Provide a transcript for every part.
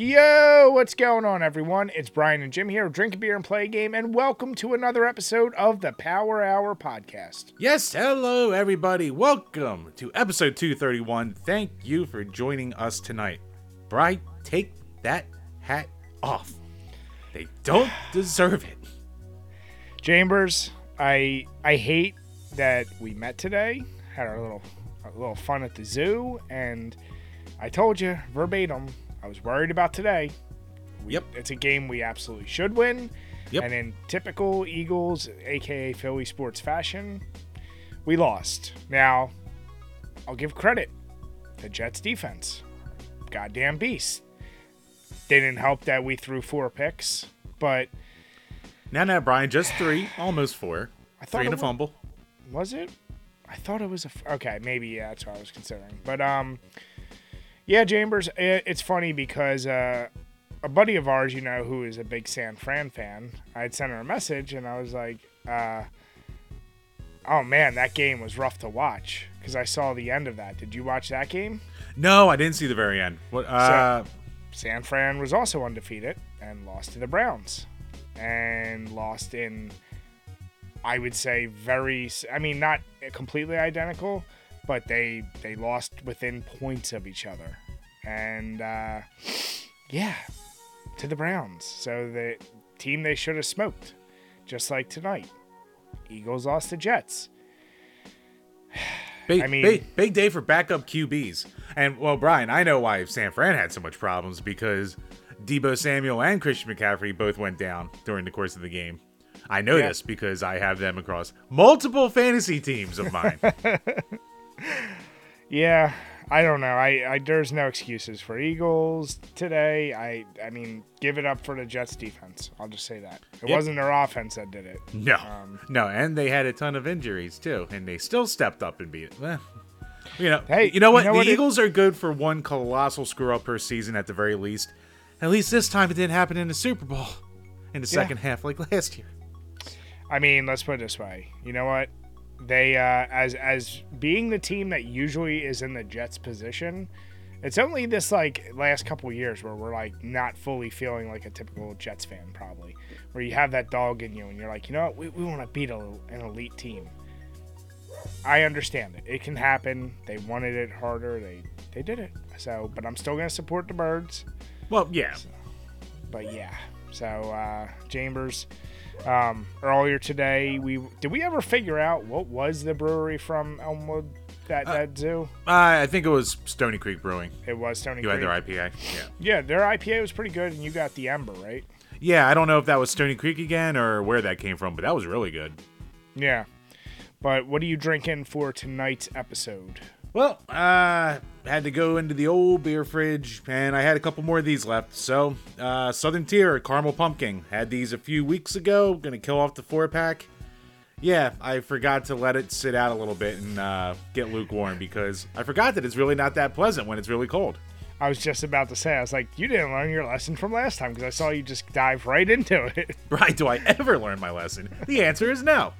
Yo, what's going on, everyone? It's Brian and Jim here, drink a beer and play a game, and welcome to another episode of the Power Hour podcast. Yes, hello everybody. Welcome to episode 231. Thank you for joining us tonight. Bri, take that hat off. They don't deserve it. Chambers, I I hate that we met today, had our little our little fun at the zoo, and I told you verbatim, I was worried about today. We- Yep. It's a game we absolutely should win. Yep. And in typical Eagles, aka Philly sports fashion, we lost. Now, I'll give credit to Jets defense. Goddamn beast. Didn't help that we threw four picks, but Now, now, Brian, just three, almost four. I thought Three and a fumble. was it? I thought it was a. f- Okay, maybe yeah, that's what I was considering. But um, yeah, Chambers. It, it's funny because uh, a buddy of ours, you know, who is a big San Fran fan, I had sent her a message and I was like, uh, "Oh man, that game was rough to watch." Because I saw the end of that. Did you watch that game? No, I didn't see the very end. What? Uh, San Fran was also undefeated and lost to the Browns, and lost in, I would say, very. I mean, not completely identical, but they they lost within points of each other, and uh, yeah, to the Browns. So the team they should have smoked, just like tonight. Eagles lost to Jets. big, I mean- big, big day for backup QBs. And well, Brian, I know why San Fran had so much problems because Deebo Samuel and Christian McCaffrey both went down during the course of the game. I know Yeah. this because I have them across multiple fantasy teams of mine. Yeah, I don't know. I, I there's no excuses for Eagles today. I I mean, give it up for the Jets defense. I'll just say that. It wasn't their offense that did it. No, Um, no, and they had a ton of injuries too, and they still stepped up and beat it. Eh, you know, Hey, you know what? you know the what it- Eagles are good for one colossal screw up per season at the very least. At least this time it didn't happen in the Super Bowl in the Yeah. second half like last year. I mean, let's put it this way. You know what? They uh, as as being the team that usually is in the Jets position, it's only this like last couple years where we're like not fully feeling like a typical Jets fan probably, where you have that dog in you and you're like, you know what, we, we want to beat a, an elite team. I understand it. It can happen. They wanted it harder. They they did it. So, but I'm still gonna support the birds. Well, yeah, But yeah. So uh, Chambers, um, earlier today, we did we ever figure out what was the brewery from Elmwood that Uh, that zoo? I I think it was Stony Creek Brewing. It was Stony You Creek. had their IPA. Yeah, yeah, their IPA was pretty good, and you got the Ember, right? yeah. I don't know if that was Stony Creek again or where that came from, but that was really good. Yeah. But what are you drinking for tonight's episode? Well, uh, had to go into the old beer fridge, and I had a couple more of these left. So, uh, Southern Tier Caramel Pumpkin had these a few weeks ago. Gonna kill off the four pack. Yeah, I forgot to let it sit out a little bit and uh, get lukewarm because I forgot that it's really not that pleasant when it's really cold. I was just about to say, I was like, you didn't learn your lesson from last time because I saw you just dive right into it. Right? Do I ever learn my lesson? The answer is no.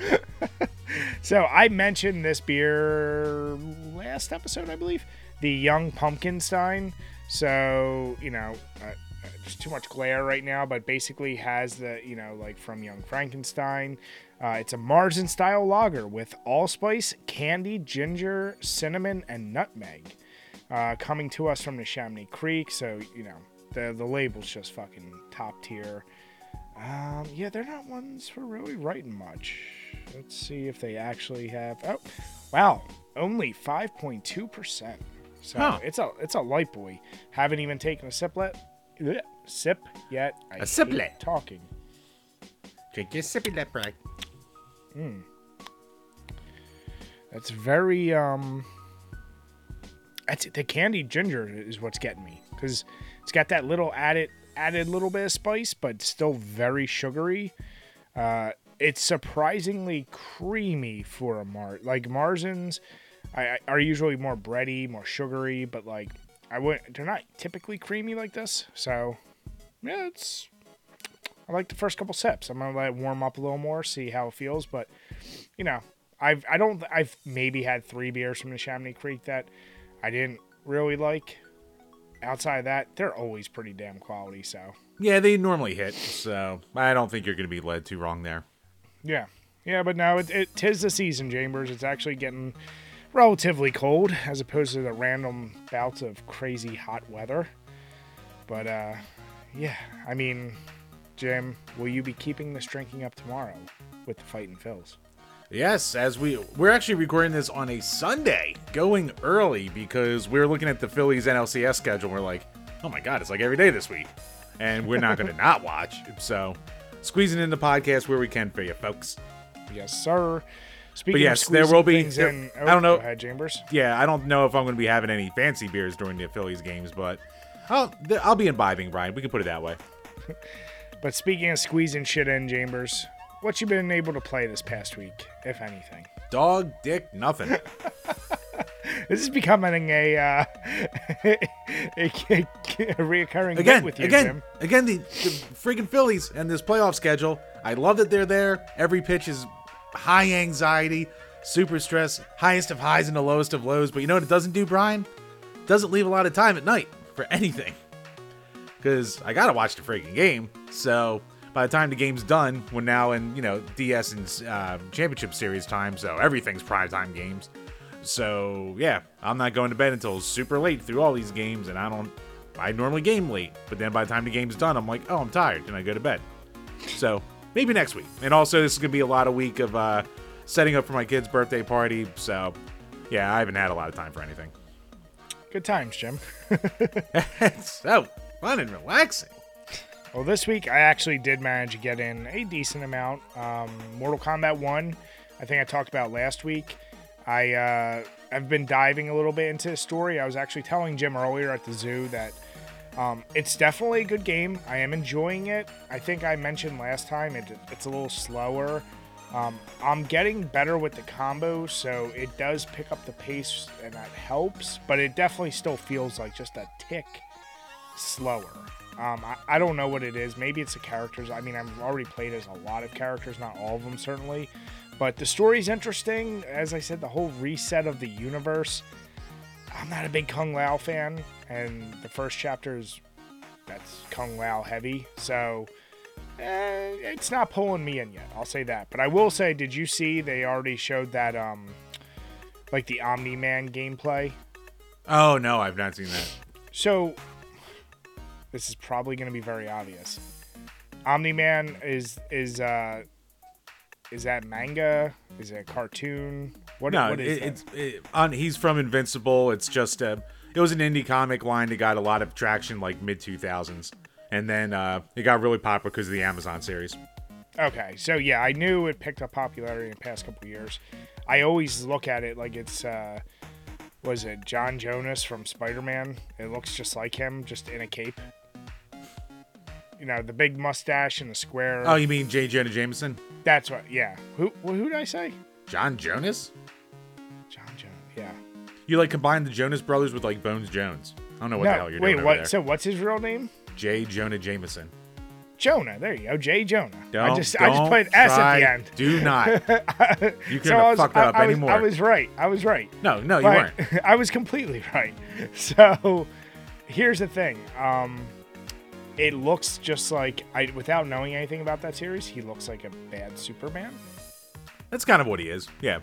So I mentioned this beer last episode, I believe, the Young Pumpkinstein. So you know, uh, uh, there's too much glare right now, but basically has the you know like from Young Frankenstein. Uh, it's a Marzen style lager with allspice, candy, ginger, cinnamon, and nutmeg. Uh, coming to us from the Chamonix Creek, so you know the the label's just fucking top tier. Um, yeah, they're not ones for really writing much. Let's see if they actually have. Oh, wow, only five point two percent. So Huh. it's a it's a light boy. Haven't even taken a sip yet. Sip yet. I A siplet. Talking. Drink your sippy lip, right? That's very um. That's the candied ginger is what's getting me because it's got that little added added little bit of spice, but still very sugary. Uh, it's surprisingly creamy for a Mar. Like Marzens, I, I are usually more bready, more sugary, but like I would they're not typically creamy like this. So yeah, it's I like the first couple sips. I'm gonna let it warm up a little more, see how it feels. But you know, I've I don't I've maybe had three beers from the Chamonix Creek that I didn't really like. Outside of that, they're always pretty damn quality. So Yeah, they normally hit, so I don't think you're going to be led too wrong there. yeah, yeah, but now it, it tis the season, Chambers. It's actually getting relatively cold as opposed to the random bouts of crazy hot weather. But uh, yeah, I mean, Jim, will you be keeping this drinking up tomorrow with the fighting Phils? Yes, as we we're actually recording this on a Sunday, going early because we're looking at the Phillies NLCS schedule. And we're like, oh my god, it's like every day this week, and we're not going to not watch. So, squeezing in the podcast where we can for you folks. Yes, sir. Speaking yes, of there will be- there- in- I don't oh, know- Go ahead, Chambers. Yeah, I don't know if I'm going to be having any fancy beers during the Phillies games, but I'll I'll be imbibing, Brian. We can put it that way. But speaking of squeezing shit in, Chambers, what you been able to play this past week, if anything? Dog, dick, nothing. This is becoming a uh, a, a, a reoccurring again, with you, again, Jim. again, the, the freaking Phillies and this playoff schedule. I love that they're there. Every pitch is high anxiety, super stress, highest of highs and the lowest of lows. But you know what it doesn't do, Brian? Doesn't leave a lot of time at night for anything. Because I gotta watch the freaking game. So by the time the game's done, we're now in you know DS and uh, championship series time. So everything's primetime games. So yeah, I'm not going to bed until super late through all these games, and I don't. I normally game late, but then by the time the game's done, I'm like, oh, I'm tired, and I go to bed. So maybe next week. And also, this is gonna be a lot of week of uh, setting up for my kid's birthday party. So yeah, I haven't had a lot of time for anything. Good times, Jim. so fun and relaxing. Well, this week I actually did manage to get in a decent amount. Um, Mortal Kombat 1, I think I talked about last week. I uh, I've been diving a little bit into the story. I was actually telling Jim earlier at the zoo that um, it's definitely a good game. I am enjoying it. I think I mentioned last time it, it's a little slower. Um, I'm getting better with the combo, so it does pick up the pace and that helps, but it definitely still feels like just a tick slower. Um, I, I don't know what it is. Maybe it's the characters. I mean, I've already played as a lot of characters, not all of them certainly, but the story's interesting. As I said, the whole reset of the universe. I'm not a big Kung Lao fan, and the first chapter is that's Kung Lao heavy, so eh, it's not pulling me in yet. I'll say that. But I will say, did you see they already showed that um, like the Omni Man gameplay? Oh no, I've not seen that. So, this is probably going to be very obvious. Omni Man is is uh is that manga? Is it a cartoon? What, No, what is it, it's it, on. He's from Invincible. It's just a. It was an indie comic line that got a lot of traction like mid 2000s, and then uh, it got really popular because of the Amazon series. Okay, so yeah, I knew it picked up popularity in the past couple years. I always look at it like it's uh was it John Jonas from Spider-Man? It looks just like him, just in a cape. You know, the big mustache and the square. Oh, you mean J. Jonah Jameson? That's what. Yeah. Who who did I say? John Jonas? John Jonas. Yeah. You like combine the Jonas brothers with like Bones Jones? I don't know what the hell you're wait, doing Wait, what? there. So what's his real name? J. Jonah Jameson. Jonah. There you go, Jay Jonah. Don't, I just I just don't put an S at try- the end. Do not. You couldn't So have was, fucked that I, up I was, anymore. I was right. I was right. no, no, you but weren't. I was completely right. So here's the thing. Um, it looks just like I, without knowing anything about that series, he looks like a bad Superman. That's kind of what he is. Yeah.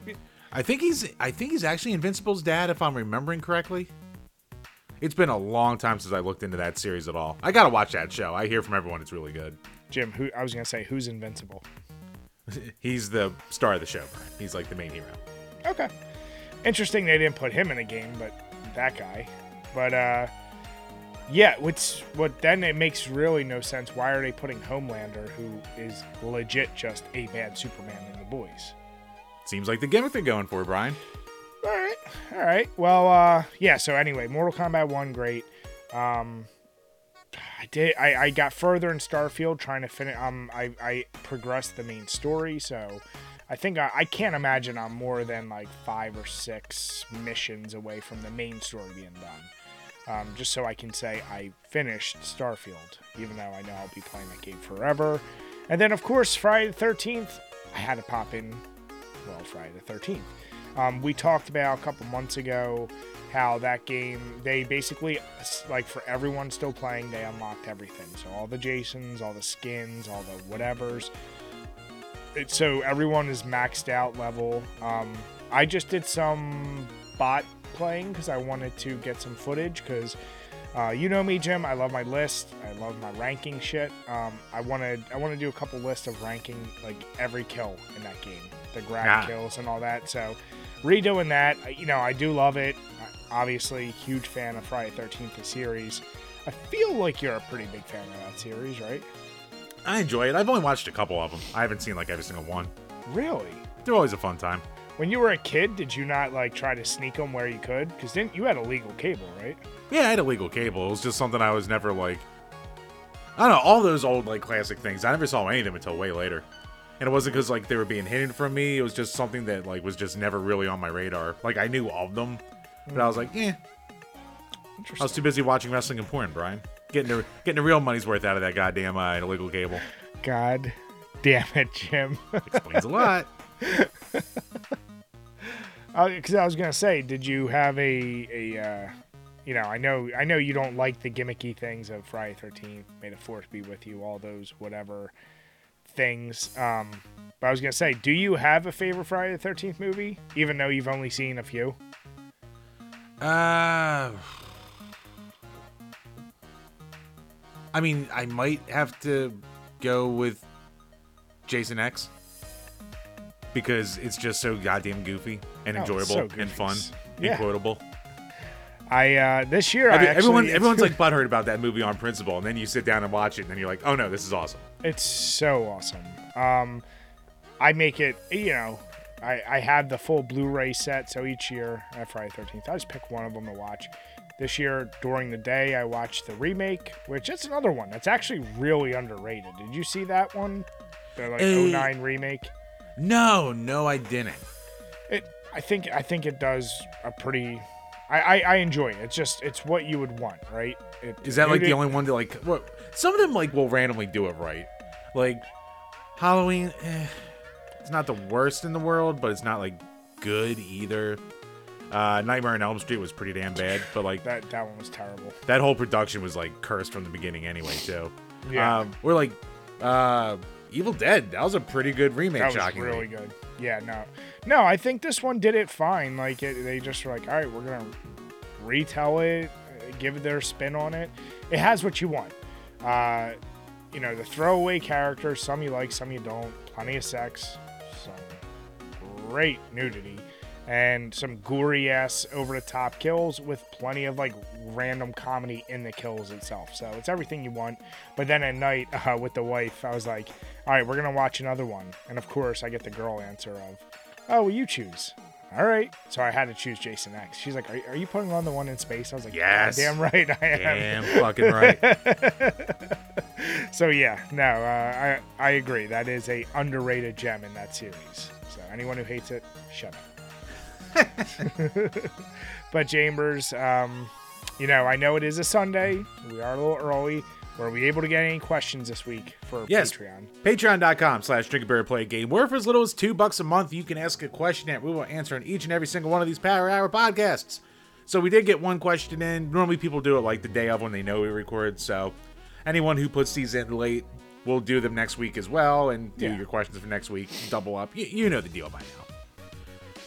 I think he's I think he's actually Invincible's dad if I'm remembering correctly. It's been a long time since I looked into that series at all. I got to watch that show. I hear from everyone it's really good. Jim, who I was gonna say, who's invincible? He's the star of the show. He's like the main hero. Okay, interesting. They didn't put him in the game, but that guy. But uh, yeah, what's what then? It makes really no sense. Why are they putting Homelander, who is legit just a bad Superman, in the boys? Seems like the gimmick they're going for, Brian. All right, all right. Well, uh, yeah. So anyway, Mortal Kombat One, great. Um, I did. I, I got further in Starfield trying to finish. Um, I I progressed the main story, so I think I, I can't imagine I'm more than like five or six missions away from the main story being done. Um, just so I can say I finished Starfield, even though I know I'll be playing that game forever. And then, of course, Friday the 13th, I had to pop in. Well, Friday the 13th. Um, we talked about a couple months ago how that game they basically like for everyone still playing they unlocked everything so all the jasons all the skins all the whatevers it, so everyone is maxed out level um, i just did some bot playing because i wanted to get some footage because uh, you know me jim i love my list i love my ranking shit um, i wanted i want to do a couple lists of ranking like every kill in that game the grab Ah. kills and all that so redoing that you know i do love it obviously huge fan of friday 13th the series i feel like you're a pretty big fan of that series right I enjoy it. I've only watched a couple of them. I haven't seen like every single one. really They're always a fun time. When you were a kid did you not like try to sneak them where you could because then you had a legal cable right Yeah, I had illegal cable. It was just something I was never like. I don't know. All those old like classic things. I never saw any of them until way later. And it wasn't because like they were being hidden from me. It was just something that like was just never really on my radar. Like I knew of them, but I was like, eh. I was too busy watching wrestling and porn, Brian. Getting the getting the real money's worth out of that goddamn uh, illegal cable. god damn it jim Explains a lot. because i was gonna say did you have a a uh, you know i know i know you don't like the gimmicky things of friday 13th may the Fourth be with you all those whatever things um but i was gonna say do you have a favorite friday the 13th movie even though you've only seen a few? Uh, I mean, I might have to go with Jason X because it's just so goddamn goofy and Oh, enjoyable so and fun Yeah. and quotable. i uh this year Every- I actually, everyone, it's- everyone's like butthurt about that movie on principle, and then you sit down and watch it, and then you're like, oh no, this is awesome. It's so awesome. Um, I make it, you know, I, I have the full Blu-ray set, so each year at Friday Thirteenth, I just pick one of them to watch. This year during the day, I watched the remake, which is another one that's actually really underrated. Did you see that one? The like Eh. 09 remake. No, no, I didn't. It, I think, I think it does a pretty. I, I, I enjoy it. It's just, it's what you would want, right? It, Is that like the only one that like? What? Some of them like will randomly do it right. Like Halloween, eh, it's not the worst in the world, but it's not like good either. Uh, Nightmare on Elm Street was pretty damn bad, but like that that one was terrible. that whole production was like cursed from the beginning anyway too. Yeah. Um, or like uh, Evil Dead, that was a pretty good remake. That was shockingly. really good. Yeah, no, no. I think this one did it fine. Like it, they just were like, all right, we're gonna retell it, uh, give it their spin on it. It has what you want. Uh, you know, the throwaway characters. Some you like, some you don't. Plenty of sex, some great nudity, and some gory ass over the top kills with plenty of like random comedy in the kills itself. So it's everything you want. But then at night uh, with the wife, I was like, all right, we're gonna watch another one, and of course I get the girl answer of, oh, well, you choose. All right, so I had to choose Jason X. She's like, "Are, are you putting on the one in space?" I was like, Yes. damn right I am." Damn fucking right. So yeah, no, uh, I I agree. That is a underrated gem in that series. So anyone who hates it, shut up. but Chambers, um, you know, I know it is a Sunday. We are a little early. Were we able to get any questions this week for Yes. Patreon? Patreon.com slash drink a beer play a game. Where for as little as two bucks a month, you can ask a question that we will answer in each and every single one of these Power Hour podcasts. So we did get one question in. Normally people do it like the day of when they know we record. So anyone who puts these in late, we'll do them next week as well and do Yeah. your questions for next week. Double up. You, you know the deal by now.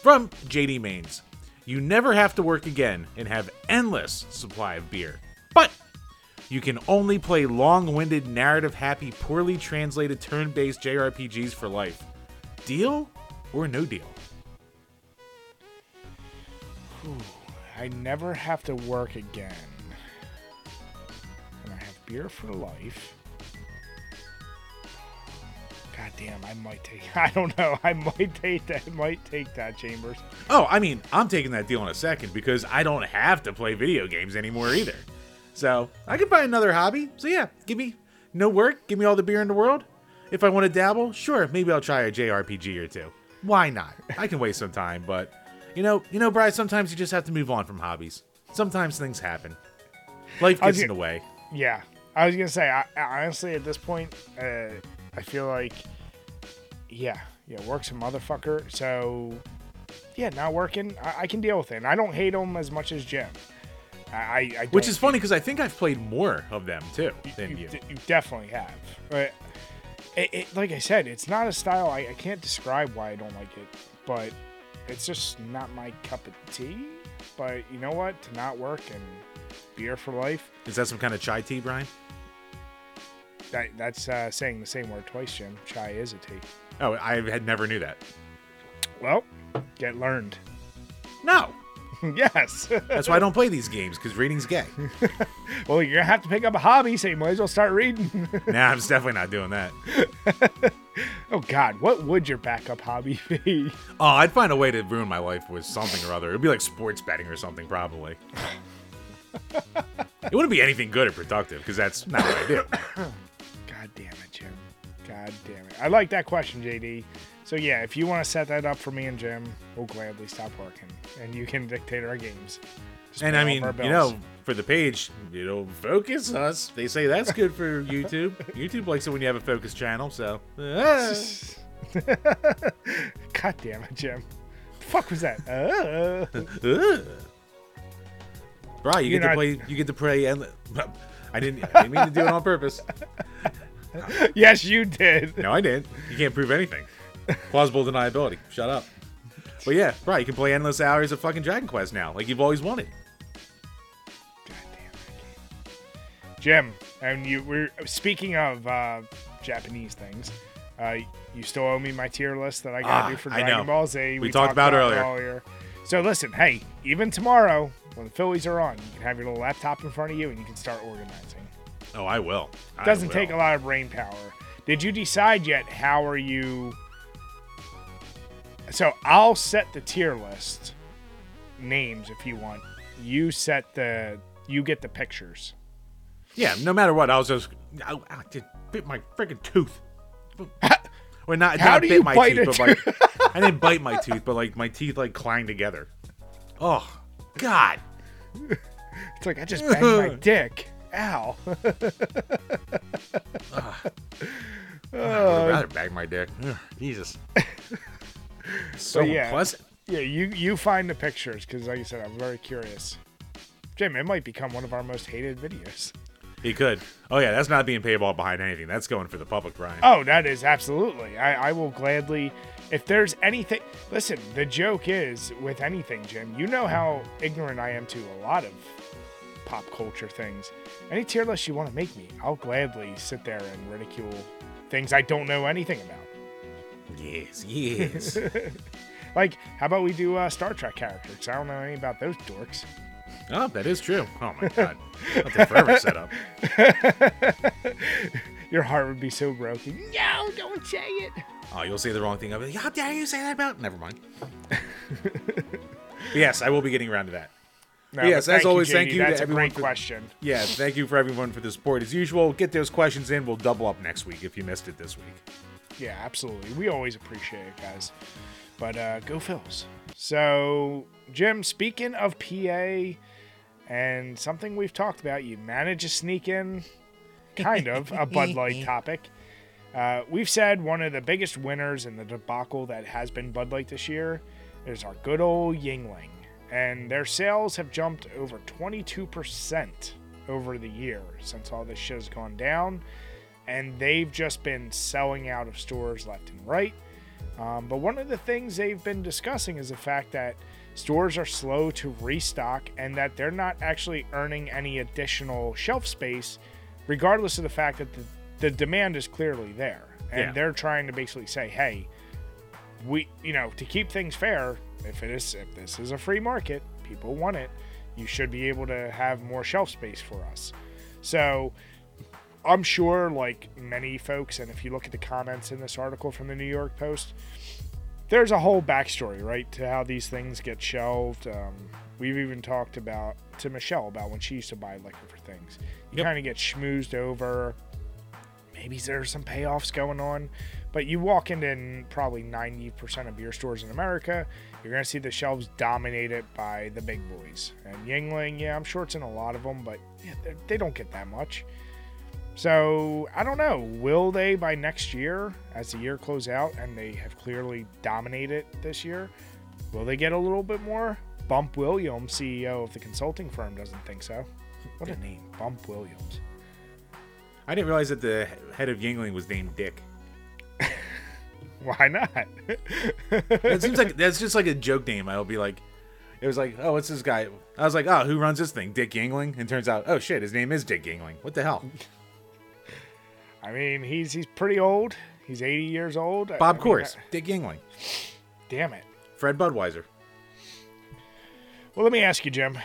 From JD Maines. You never have to work again and have endless supply of beer. But you can only play long-winded, narrative-happy, poorly translated turn-based JRPGs for life. Deal or no deal? I never have to work again. And I have beer for life. God damn, I might take I don't know. I might take that I might take that Chambers. Oh, I mean, I'm taking that deal in a second because I don't have to play video games anymore either. So I could buy another hobby. So yeah, give me no work, give me all the beer in the world. If I want to dabble, sure, maybe I'll try a JRPG or two. Why not? I can waste some time, but you know, you know, Bryce. Sometimes you just have to move on from hobbies. Sometimes things happen. Life gets in the way. Yeah. I was gonna say I, I- honestly at this point, uh, I feel like yeah, yeah, work's a motherfucker. So yeah, not working. I, I can deal with it. And I don't hate them as much as Jim. I, I, I Which is funny because I think I've played more of them too than you, you. you definitely have. But it, it, like I said, it's not a style. I, I can't describe why I don't like it, but it's just not my cup of tea. But you know what? To not work and beer for life. Is that some kind of chai tea, Brian? That, that's uh, saying the same word twice, Jim. Chai is a tea. Oh, I had never knew that. Well, get learned. No, yes. that's why I don't play these games because reading's gay. well, you're gonna have to pick up a hobby, so you might as well start reading. nah, I'm definitely not doing that. oh God, what would your backup hobby be? Oh, I'd find a way to ruin my life with something or other. It'd be like sports betting or something, probably. it wouldn't be anything good or productive because that's not what I do. God damn it, Jim. God damn it. I like that question, JD. So yeah, if you want to set that up for me and Jim, we'll gladly stop working, and you can dictate our games. Just And I mean, you know, for the page, you know, focus us. They say that's good for YouTube. YouTube likes it when you have a focus channel. So. God damn it, Jim. The fuck was that? Uh. Right, you You're get to not- play. You get to play. And I didn't. I didn't mean to do it on purpose. yes, you did. No, I didn't. You can't prove anything. Plausible deniability. Shut up. But yeah, right. You can play endless hours of fucking Dragon Quest now, like you've always wanted. Jim, and you we're speaking of uh, Japanese things. Uh, you still owe me my tier list that I gotta Ah, do for I Dragon. Ball Z. We talked about it it earlier. So listen, hey, even tomorrow when the Phillies are on, you can have your little laptop in front of you and you can start organizing. Oh, I will. It doesn't take a lot of brain power. Did you decide yet how are you? So I'll set the tier list names if you want. You set the you get the pictures. Yeah, no matter what, I was just. I, I just bit my freaking tooth. Or not, How not do bit you my bite tooth, a but like I didn't bite my tooth, but like my teeth like clanged together. Oh God! It's like I just banged my dick. Ow. Ah. I'd rather bag my dick. Ugh, Jesus. So But yeah. pleasant. Yeah, you you find the pictures because, like I said, I'm very curious. Jim, it might become one of our most hated videos. He could. Oh yeah, that's not being paywall behind anything. That's going for the public, Brian. Oh, that is absolutely. I, I will gladly. If there's anything, listen. The joke is with anything, Jim. You know how ignorant I am to a lot of pop culture things. Any tier list you want to make me, I'll gladly sit there and ridicule things I don't know anything about. Yes, yes. Like, how about we do uh, Star Trek characters? I don't know any about those dorks. oh, that is true. Oh my God. That'll take forever to set up. Your heart would be so broken. No, don't say it. Oh, you'll say the wrong thing. I'll be like, how dare you say that about? Never mind. yes, I will be getting around to that. No, Yes, as thank you, always, thank you to That's a everyone great for- question. Yeah, thank you for everyone for the support as usual. Get those questions in. We'll double up next week if you missed it this week. Yeah, absolutely. We always appreciate it, guys. But uh, go Phils. So, Jim, speaking of PA and something we've talked about, you managed to sneak in kind of a Bud Light topic. Uh, we've said one of the biggest winners in the debacle that has been Bud Light this year is our good old Yuengling. And their sales have jumped over 22% over the year since all this shit's gone down and they've just been selling out of stores left and right. Um, but one of the things they've been discussing is the fact that stores are slow to restock and that they're not actually earning any additional shelf space, regardless of the fact that the, the demand is clearly there. And Yeah. they're trying to basically say, hey, we, you know, to keep things fair, if it is, if this is a free market, people want it, you should be able to have more shelf space for us. So, I'm sure, like many folks, and if you look at the comments in this article from the New York Post, there's a whole backstory, right, to how these things get shelved. Um, we've even talked about to Michelle about when she used to buy liquor for things. You Yep. kind of get schmoozed over. Maybe there's some payoffs going on, but you walk into probably 90% of beer stores in America, you're going to see the shelves dominated by the big boys. And Yuengling, yeah, I'm sure it's in a lot of them, but yeah, they- they don't get that much. So I don't know. Will they by next year, as the year close out, and they have clearly dominated this year? Will they get a little bit more? Bump Williams, CEO of the consulting firm, doesn't think so. What a name, Bump Williams. I didn't realize that the head of Yuengling was named Dick. Why not? it seems like that's just like a joke name. I'll be like, it was like, oh, what's this guy? I was like, oh, who runs this thing? Dick Yuengling. And turns out, oh shit, his name is Dick Yuengling. What the hell? I mean, he's he's pretty old. He's 80 years old. Bob I mean, Course, uh, Dick Yuengling, damn it. Fred Budweiser. Well, let me ask you, Jim.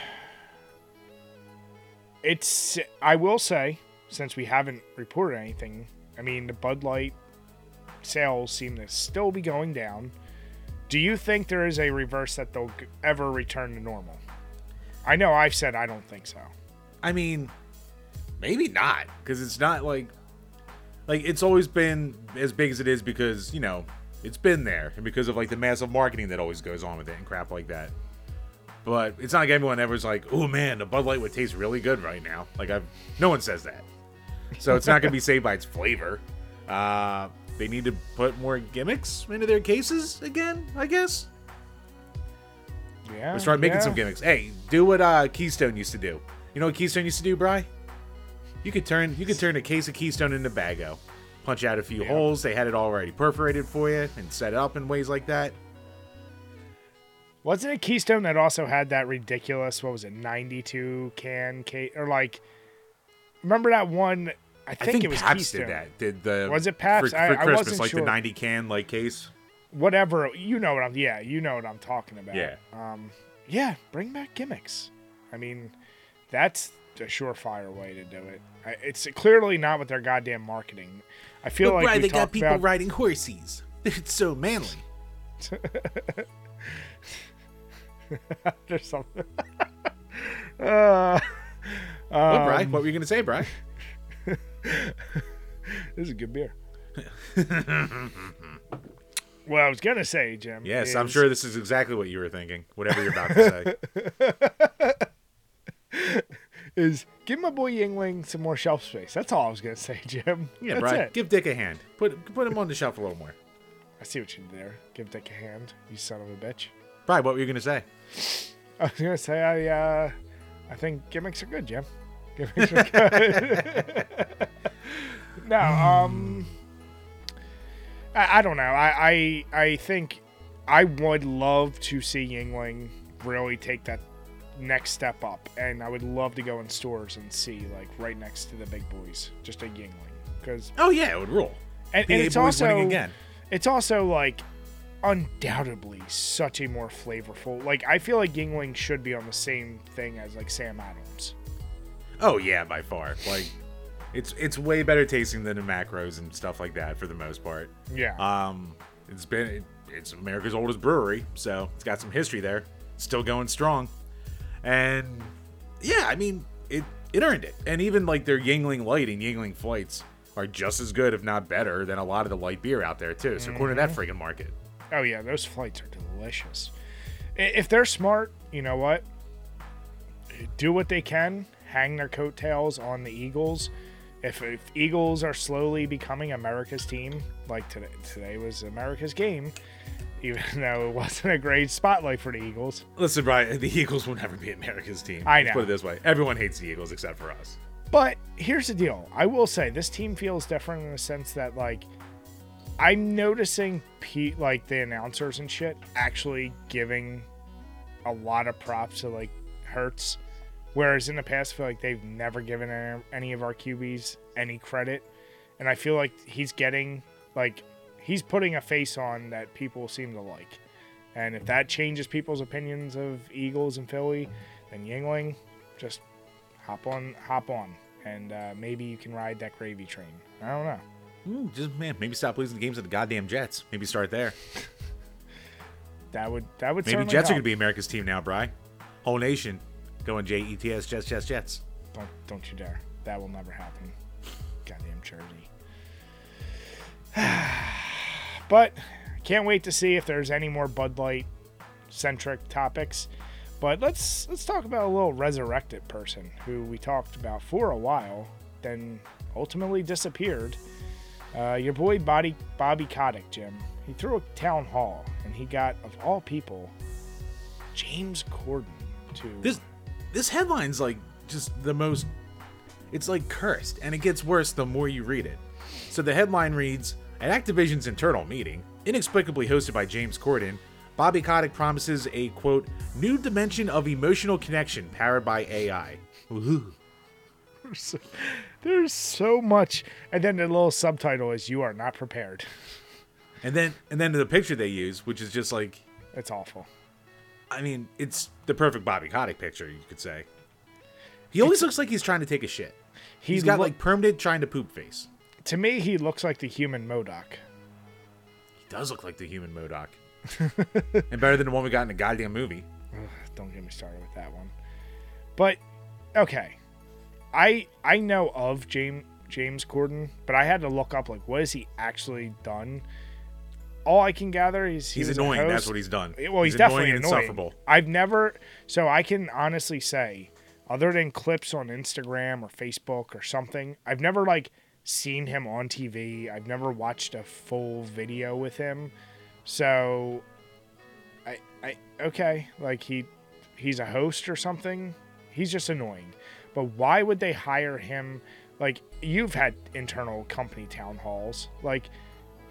It's I will say, since we haven't reported anything, I mean the Bud Light sales seem to still be going down. Do you think there is a reverse that they'll ever return to normal? I know I've said I don't think so. I mean, maybe not, because it's not like, like it's always been as big as it is because you know it's been there and because of like the massive marketing that always goes on with it and crap like that. But it's not like everyone ever's like, oh man, the Bud Light would taste really good right now. Like I've, no one says that, so it's not gonna be saved by its flavor. Uh, they need to put more gimmicks into their cases again, I guess. Yeah. Let's start making yeah. some gimmicks. Hey, do what uh, Keystone used to do. You know what Keystone used to do, Bry? You could turn you could turn a case of Keystone into Bago. Punch out a few Yeah. holes. They had it already perforated for you and set it up in ways like that. Wasn't it Keystone that also had that ridiculous what was it 92 can case or like remember that one I think, I think it was Keystone. did that. Did the Was it Pabst? for, for I Christmas, wasn't like sure. the 90 can like case? whatever you know what I'm yeah you know what I'm talking about Yeah. um yeah bring back gimmicks I mean that's a surefire way to do it I, it's clearly not with their goddamn marketing I feel like right, we talked about riding horses. It's so manly. there's something uh, What, Bry? um, What were you gonna say, Bry? this is a good beer what I was gonna say Jim Yes, I'm sure this is exactly what you were thinking. Whatever you're about to say. Is give my boy Yuengling some more shelf space that's all I was gonna say Jim Yeah, it. Give Dick a hand. Put put him on the shelf a little more. I see what you did there. Give Dick a hand, you son of a bitch. Bry, what were you gonna say? I was gonna say I uh I think gimmicks are good, Jim. Gimmicks are good. no, um I, I don't know. I, I I think I would love to see Yuengling really take that next step up and I would love to go in stores and see like right next to the big boys, just a Yuengling. Because Oh yeah, it would rule. and, and it's also again. it's also like undoubtedly such a more flavorful. Like I feel like Yuengling should be on the same thing as like Sam Adams. Oh yeah, by far. Like it's it's way better tasting than the macros and stuff like that for the most part. Yeah. Um it's been it's America's oldest brewery, so it's got some history there. Still going strong. And yeah, I mean it it earned it. And even like their Yuengling Light and Yuengling Flights are just as good, if not better, than a lot of the light beer out there too. So according to that mm-hmm. friggin' market. oh yeah, those flights are delicious. If they're smart, you know what? Do what they can. Hang their coattails on the Eagles. If, if Eagles are slowly becoming America's team, like today, today was America's game, even though it wasn't a great spotlight for the Eagles. Listen, Brian, the Eagles will never be America's team. I Let's know. put it this way. Everyone hates the Eagles except for us. But here's the deal. I will say this team feels different in the sense that like I'm noticing Pete like the announcers and shit actually giving a lot of props to like Hurts. Whereas in the past, I feel like they've never given any of our QBs any credit. And I feel like he's getting like he's putting a face on that people seem to like. And if that changes people's opinions of Eagles and Philly, then Yuengling just hop on hop on and uh, maybe you can ride that gravy train i don't know Hmm, just man, maybe stop losing games to the goddamn Jets. Maybe start there. that would that would Maybe Jets are gonna be America's team now, Bry. Whole nation going J E T S Jets Jets Jets. don't don't you dare that will never happen goddamn jersey but can't wait to see if there's any more bud light centric topics but let's let's talk about a little resurrected person who we talked about for a while then ultimately disappeared uh, your boy Bobby, Bobby Kotick, Jim. He threw a town hall, and he got, of all people, James Corden to This this headline's like just the most it's like cursed and it gets worse the more you read it. So the headline reads At Activision's internal meeting, inexplicably hosted by James Corden, Bobby Kotick promises a quote new dimension of emotional connection powered by AI. Ooh. There's, so much, and then the little subtitle is "You are not prepared." And then and then the picture they use, which is just like It's awful. I mean, it's the perfect Bobby Kotick picture, you could say. He always looks like he's trying to take a shit. He he's got loo- like permanent trying to poop face. To me, he looks like the human MODOK. He does look like the human MODOK. and better than the one we got in the goddamn movie. Ugh, don't get me started with that one. But okay, I I know of James James Corden, but I had to look up like what has he actually done. All I can gather is he He's annoying. That's what he's done. Well, he's, he's definitely annoying. insufferable. I've never, so I can honestly say, other than clips on Instagram or Facebook or something, I've never like seen him on TV. I've never watched a full video with him. So, I, I, okay, like he, he's a host or something. He's just annoying. But why would they hire him? Like you've had internal company town halls, like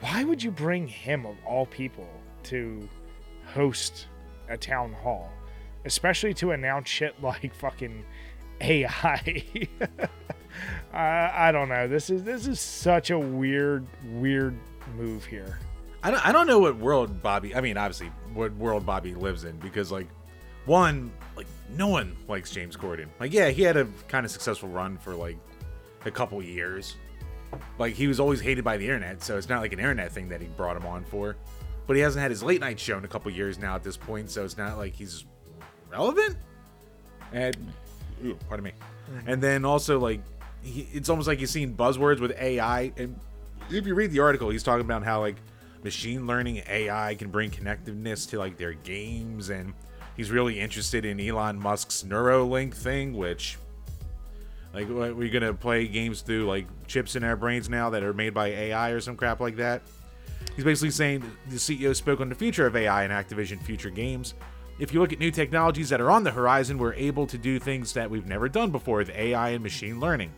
why would you bring him of all people to host a town hall especially to announce shit like fucking ai I, I don't know this is this is such a weird weird move here I don't, I don't know what world Bobby. I mean, obviously, what world Bobby lives in because, like, one, like, no one likes James Corden. Like, yeah, he had a kind of successful run for like a couple years. Like, he was always hated by the internet, so it's not like an internet thing that he brought him on for. But he hasn't had his late night show in a couple years now at this point, so it's not like he's relevant. And, ooh, pardon me. And then also, like, he, it's almost like you've seen buzzwords with AI. And if you read the article, he's talking about how, like, machine learning AI can bring connectiveness to like their games and he's really interested in Elon Musk's Neuralink thing which like we're gonna play games through like chips in our brains now that are made by AI or some crap like that. He's basically saying the CEO spoke on the future of AI and Activision future games. If you look at new technologies that are on the horizon, we're able to do things that we've never done before with AI and machine learning.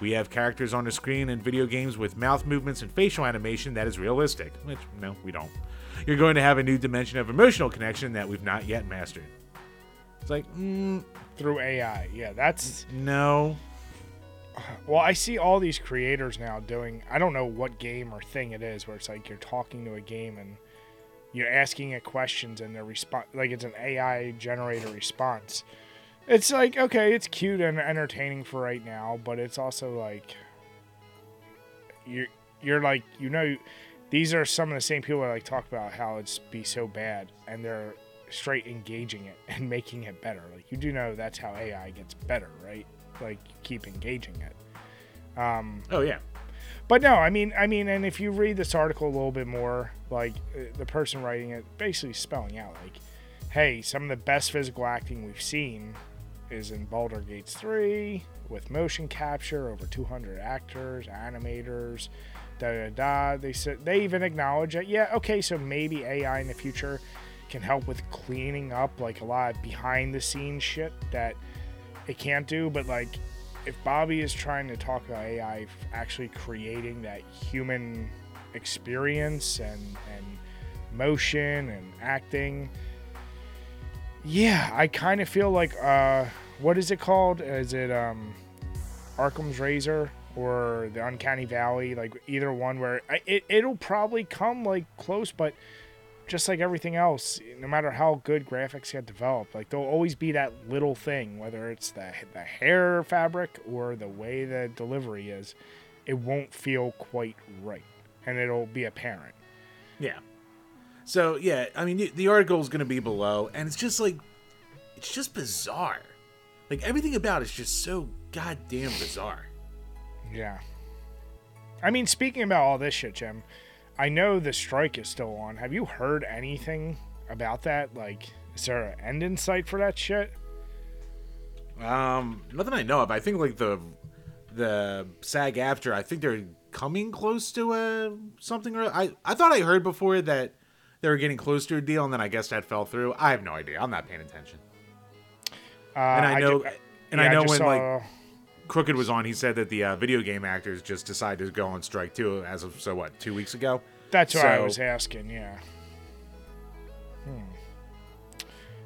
We have characters on the screen in video games with mouth movements and facial animation that is realistic, which, no, we don't. You're going to have a new dimension of emotional connection that we've not yet mastered. It's like, mm, through ai yeah that's no. well i see all these creators now doing i don't know what game or thing it is where it's like you're talking to a game and you're asking it questions and they're respond like it's an ai generated response it's like okay it's cute and entertaining for right now but it's also like you're you're like you know these are some of the same people that like talk about how it's be so bad and they're straight engaging it and making it better. Like you do know that's how ai gets better right? Like you keep engaging it. Um Oh, yeah. but no, I mean, I mean, and if you read this article a little bit more, like uh, the person writing it, basically spelling out like, hey, some of the best physical acting we've seen is in Baldur Gates 3 with motion capture, over 200 actors, animators, da da da. They said they even acknowledge that, yeah, okay, so maybe AI in the future can help with cleaning up like a lot of behind the scenes shit that it can't do, but like if Bobby is trying to talk about AI actually creating that human experience and and motion and acting, yeah, I kind of feel like uh, what is it called? Is it um, Arkham's Razor or the Uncanny Valley? Like either one where I, it it'll probably come like close, but just like everything else, no matter how good graphics get developed, like there'll always be that little thing, whether it's the the hair fabric or the way the delivery is, it won't feel quite right, and it'll be apparent. Yeah. So, yeah, I mean, the- article is going to be below, and it's just like, it's just bizarre. Like, everything about it's just so goddamn bizarre. Yeah. I mean, speaking about all this shit, Jim, I know the strike is still on. Have you heard anything about that? Like, is there an end in sight for that shit? Um, nothing I know of. I think like the the SAG-AFTRA. I think they're coming close to a something. Or I I thought I heard before that they were getting close to a deal, and then I guess that fell through. I have no idea. I'm not paying attention. Uh, And I know, ju- and yeah, I know just when saw- like Crooked was on, he said that the uh, video game actors just decided to go on strike too, as of so what, two weeks ago. That's what I was asking. Yeah. Hmm.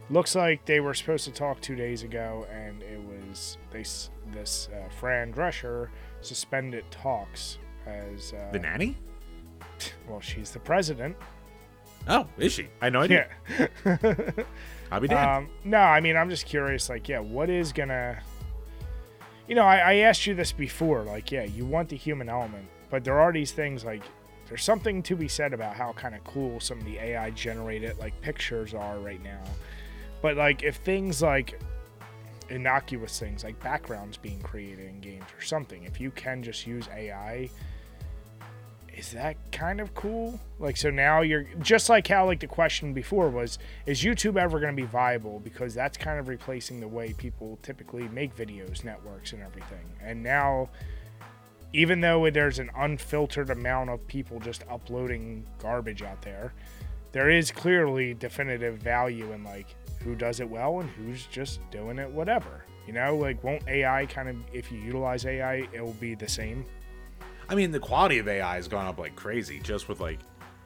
Looks like they were supposed to talk two days ago, and it was they this uh, Fran Drescher suspended talks as uh, The nanny? well, she's the president. Oh, is she? I know no idea. Yeah. I'll be damned. Um, no, I mean, I'm just curious. Like, yeah, what is gonna? You know, I, I asked you this before. Like, yeah, you want the human element, but there are these things like there's something to be said about how kind of cool some of the AI generated like pictures are right now. But like, if things like innocuous things like backgrounds being created in games or something, if you can just use AI is that kind of cool? Like, so now you're just like how like the question before was, is YouTube ever going to be viable? Because that's kind of replacing the way people typically make videos, networks, and everything. And now, even though there's an unfiltered amount of people just uploading garbage out there, there is clearly definitive value in like who does it well and who's just doing it whatever. You know, like won't AI kind of if you utilize AI, it will be the same. I mean, the quality of AI has gone up like crazy just with like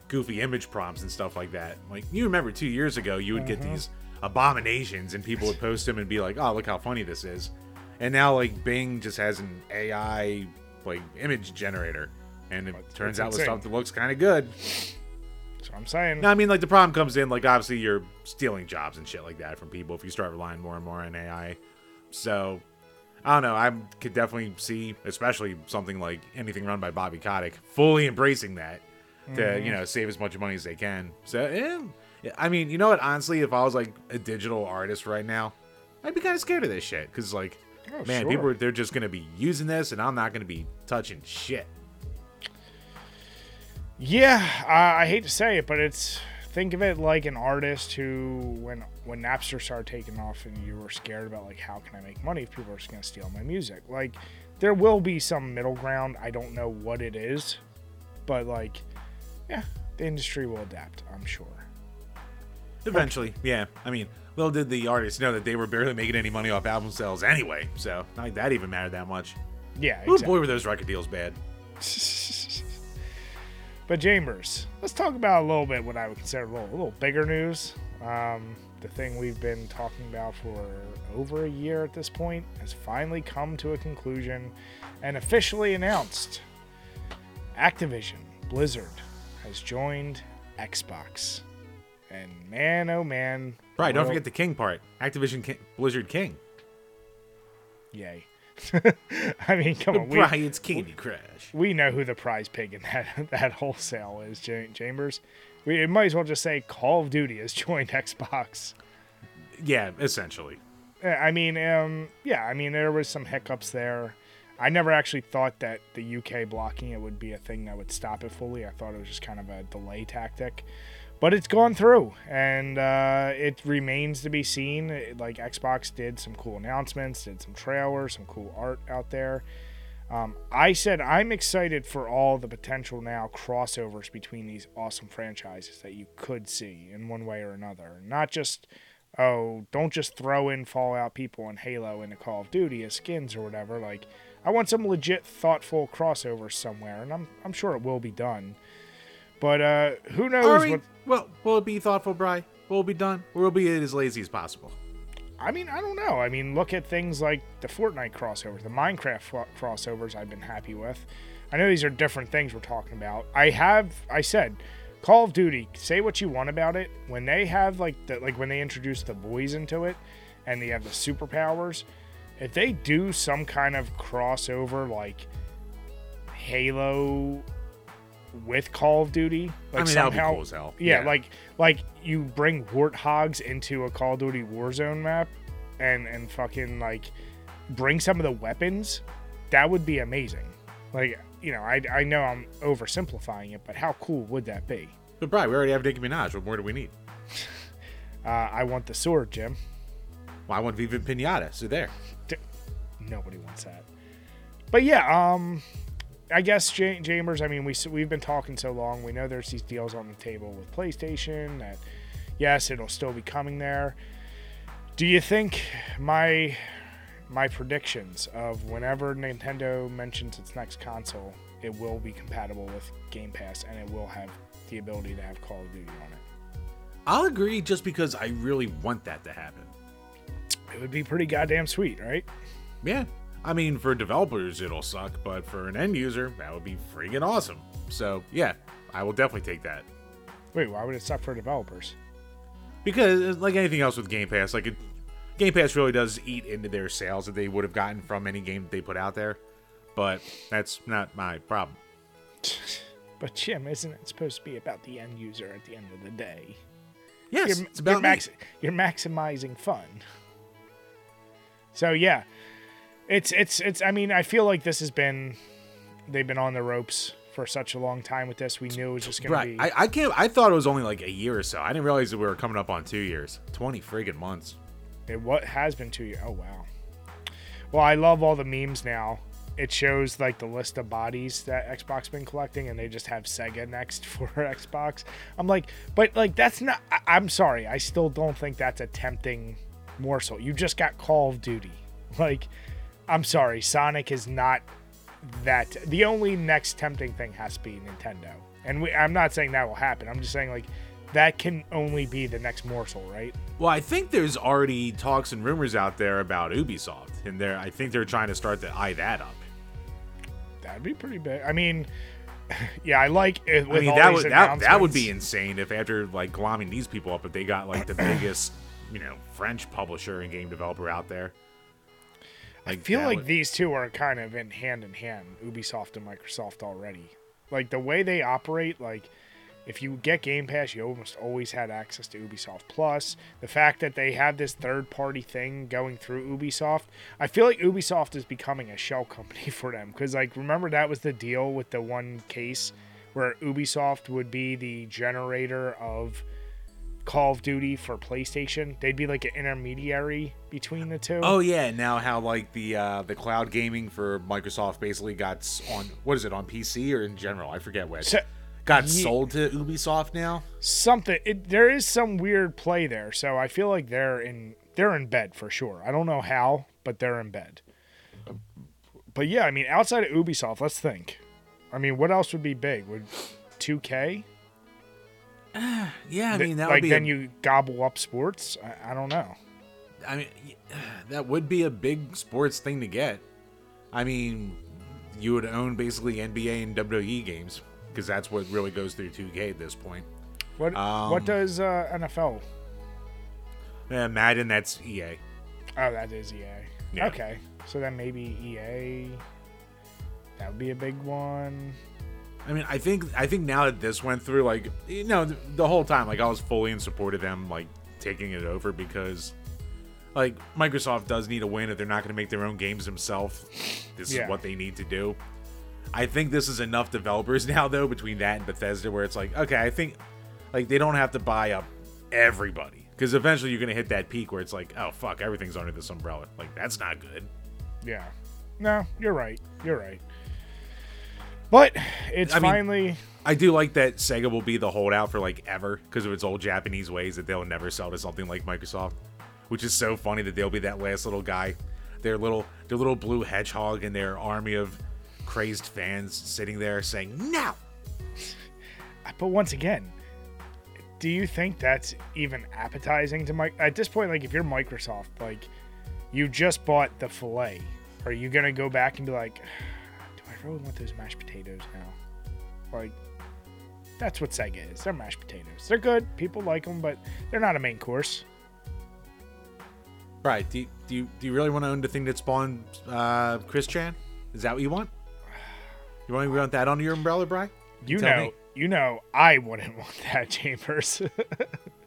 goofy image prompts and stuff like that. Like, you remember two years ago, you would get these abominations and people would post them and be like, oh, look how funny this is. And now, like, Bing just has an AI, like, image generator. And it turns it's out with stuff that looks kind of good. So I'm saying. Now, I mean, like, the problem comes in, like, obviously you're stealing jobs and shit like that from people if you start relying more and more on AI. So, I don't know. I could definitely see, especially something like anything run by Bobby Kotick, fully embracing that to, you know, save as much money as they can. So, eh, I mean, you know what? Honestly, if I was like a digital artist right now, I'd be kind of scared of this shit because, like, Oh, man, sure. people are, they're just gonna be using this, and I'm not gonna be touching shit. Yeah, uh, I hate to say it, but it's think of it like an artist who, when when Napster started taking off, and you were scared about like how can I make money if people are just gonna steal my music. Like, there will be some middle ground. I don't know what it is, but like, yeah, the industry will adapt. I'm sure. Eventually, yeah. I mean, little did the artists know that they were barely making any money off album sales anyway, so not like that even mattered that much. Yeah, Ooh, boy, were those record deals bad. but Chambers, let's talk about a little bit what I would consider a little, a little bigger news. Um, the thing we've been talking about for over a year at this point has finally come to a conclusion and officially announced. Activision Blizzard has joined Xbox. And man, oh man. Right, don't forget the King part. Activision King, Blizzard King. Yay. I mean, come on. We, right, it's Candy Crush. we know who the prize pig in that that wholesale is, Chambers. We it might as well just say Call of Duty has joined Xbox. Yeah, essentially. I mean, um, yeah, I mean there was some hiccups there. I never actually thought that the UK blocking it would be a thing that would stop it fully. I thought it was just kind of a delay tactic, but it's gone through, and uh, it remains to be seen. Like Xbox did some cool announcements, did some trailers, some cool art out there. Um, I said I'm excited for all the potential now crossovers between these awesome franchises that you could see in one way or another. Not just, oh, don't just throw in Fallout people and Halo into Call of Duty as skins or whatever. Like, I want some legit, thoughtful crossover somewhere, and I'm I'm sure it will be done. But uh, who knows? We, what, well, will it be thoughtful, Bry? Will it be done? Or will it be as lazy as possible? I mean, I don't know. I mean, look at things like the Fortnite crossovers, the Minecraft crossovers. I've been happy with. I know these are different things we're talking about. I have, I said, Call of Duty. Say what you want about it. When they have like the like when they introduce the boys into it, and they have the superpowers. If they do some kind of crossover like Halo with Call of Duty, like I mean, that would be somehow, cool as hell. yeah, like like you bring warthogs into a Call of Duty Warzone map and and fucking like bring some of the weapons, that would be amazing. Like, you know, I, I know I'm oversimplifying it, but how cool would that be? But Bry, we already have Nicki Minaj. What more do we need? Uh, I want the sword, Jim. Well, I want Viva Pinata. So there. Nobody wants that. But yeah, um I guess Ja- Chambers. I mean, we we've been talking so long. We know there's these deals on the table with PlayStation. That yes, it'll still be coming there. Do you think my my predictions of whenever Nintendo mentions its next console, it will be compatible with Game Pass and it will have the ability to have Call of Duty on it? I'll agree just because I really want that to happen. It would be pretty goddamn sweet, right? Yeah. I mean, for developers, it'll suck, but for an end user, that would be freaking awesome. So, yeah, I will definitely take that. Wait, why would it suck for developers? Because, uh, like anything else with Game Pass, like, it, Game Pass really does eat into their sales that they would have gotten from any game that they put out there. But that's not my problem. But Jim, isn't it supposed to be about the end user at the end of the day? Yes, you're, it's about you're, me. you're maximizing fun. So yeah, it's it's it's. I mean, I feel like this has been they've been on the ropes for such a long time with this. We knew it was just gonna Right. be. I, I can't. I thought it was only like a year or so. I didn't realize that we were coming up on two years. Twenty friggin' months. It what has been two years. Oh wow. Well, I love all the memes now. It shows like the list of bodies that Xbox been collecting, and they just have Sega next for Xbox. I'm like, but like that's not. I, I'm sorry. I still don't think that's a tempting morsel. You just got Call of Duty. Like, I'm sorry. Sonic is not that. The only next tempting thing has to be Nintendo. And we, I'm not saying that will happen. I'm just saying like that can only be the next morsel, right? Well, I think there's already talks and rumors out there about Ubisoft, and they're. I think they're trying to start to eye that up. That'd be pretty big. I mean, yeah, I like it. I mean, that would that, that would be insane if after like glomming these people up, if they got like the biggest, you know, French publisher and game developer out there. I feel like would- these two are kind of in hand in hand, Ubisoft and Microsoft already. Like the way they operate, like if you get Game Pass, you almost always had access to Ubisoft Plus. The fact that they have this third party thing going through Ubisoft, I feel like Ubisoft is becoming a shell company for them. Because, like, remember that was the deal with the one case where Ubisoft would be the generator of Call of Duty for PlayStation? They'd be like an intermediary between the two. Oh yeah, now how like the uh, the cloud gaming for Microsoft basically got on what is it on PC or in general? I forget which. So- got Ye- sold to Ubisoft now. something it, there is some weird play there so i feel like they're in they're in bed for sure i don't know how but they're in bed but yeah i mean outside of ubisoft let's think i mean what else would be big would 2k Yeah, I mean that like would be then a, you gobble up sports I, I don't know I mean that would be a big sports thing to get. I mean, you would own basically NBA and WWE games because that's what really goes through 2K at this point. what what Um, does uh, nfl Yeah, Madden, that's EA. oh that is ea Yeah. okay so then maybe ea that would be a big one I mean, I think I think now that this went through, like you know, the, the whole time, like I was fully in support of them, like taking it over because, like, Microsoft does need a win if they're not going to make their own games themselves. This Yeah. is what they need to do. I think this is enough developers now, though, between that and Bethesda, where it's like, okay, I think like they don't have to buy up everybody because eventually you're going to hit that peak where it's like, oh fuck, everything's under this umbrella. Like that's not good. Yeah. No, you're right. You're right. But it's I mean- finally I do like that Sega will be the holdout for like ever because of its old Japanese ways that they'll never sell to something like Microsoft, which is so funny that they'll be that last little guy, their little their little blue hedgehog and their army of crazed fans sitting there saying no. Uh, but once again, do you think that's even appetizing to Mike at this point like if you're Microsoft, like you just bought the fillet, are you going to go back and be like I really want those mashed potatoes now? Like that's what Sega is. They're mashed potatoes. They're good. People like them, but they're not a main course. Right? Do you, do you do you really want to own the thing that spawned uh, Chris Chan? Is that what you want? You want you want that under your umbrella, Bry? You Tell know, me. you know, I wouldn't want that, Chambers.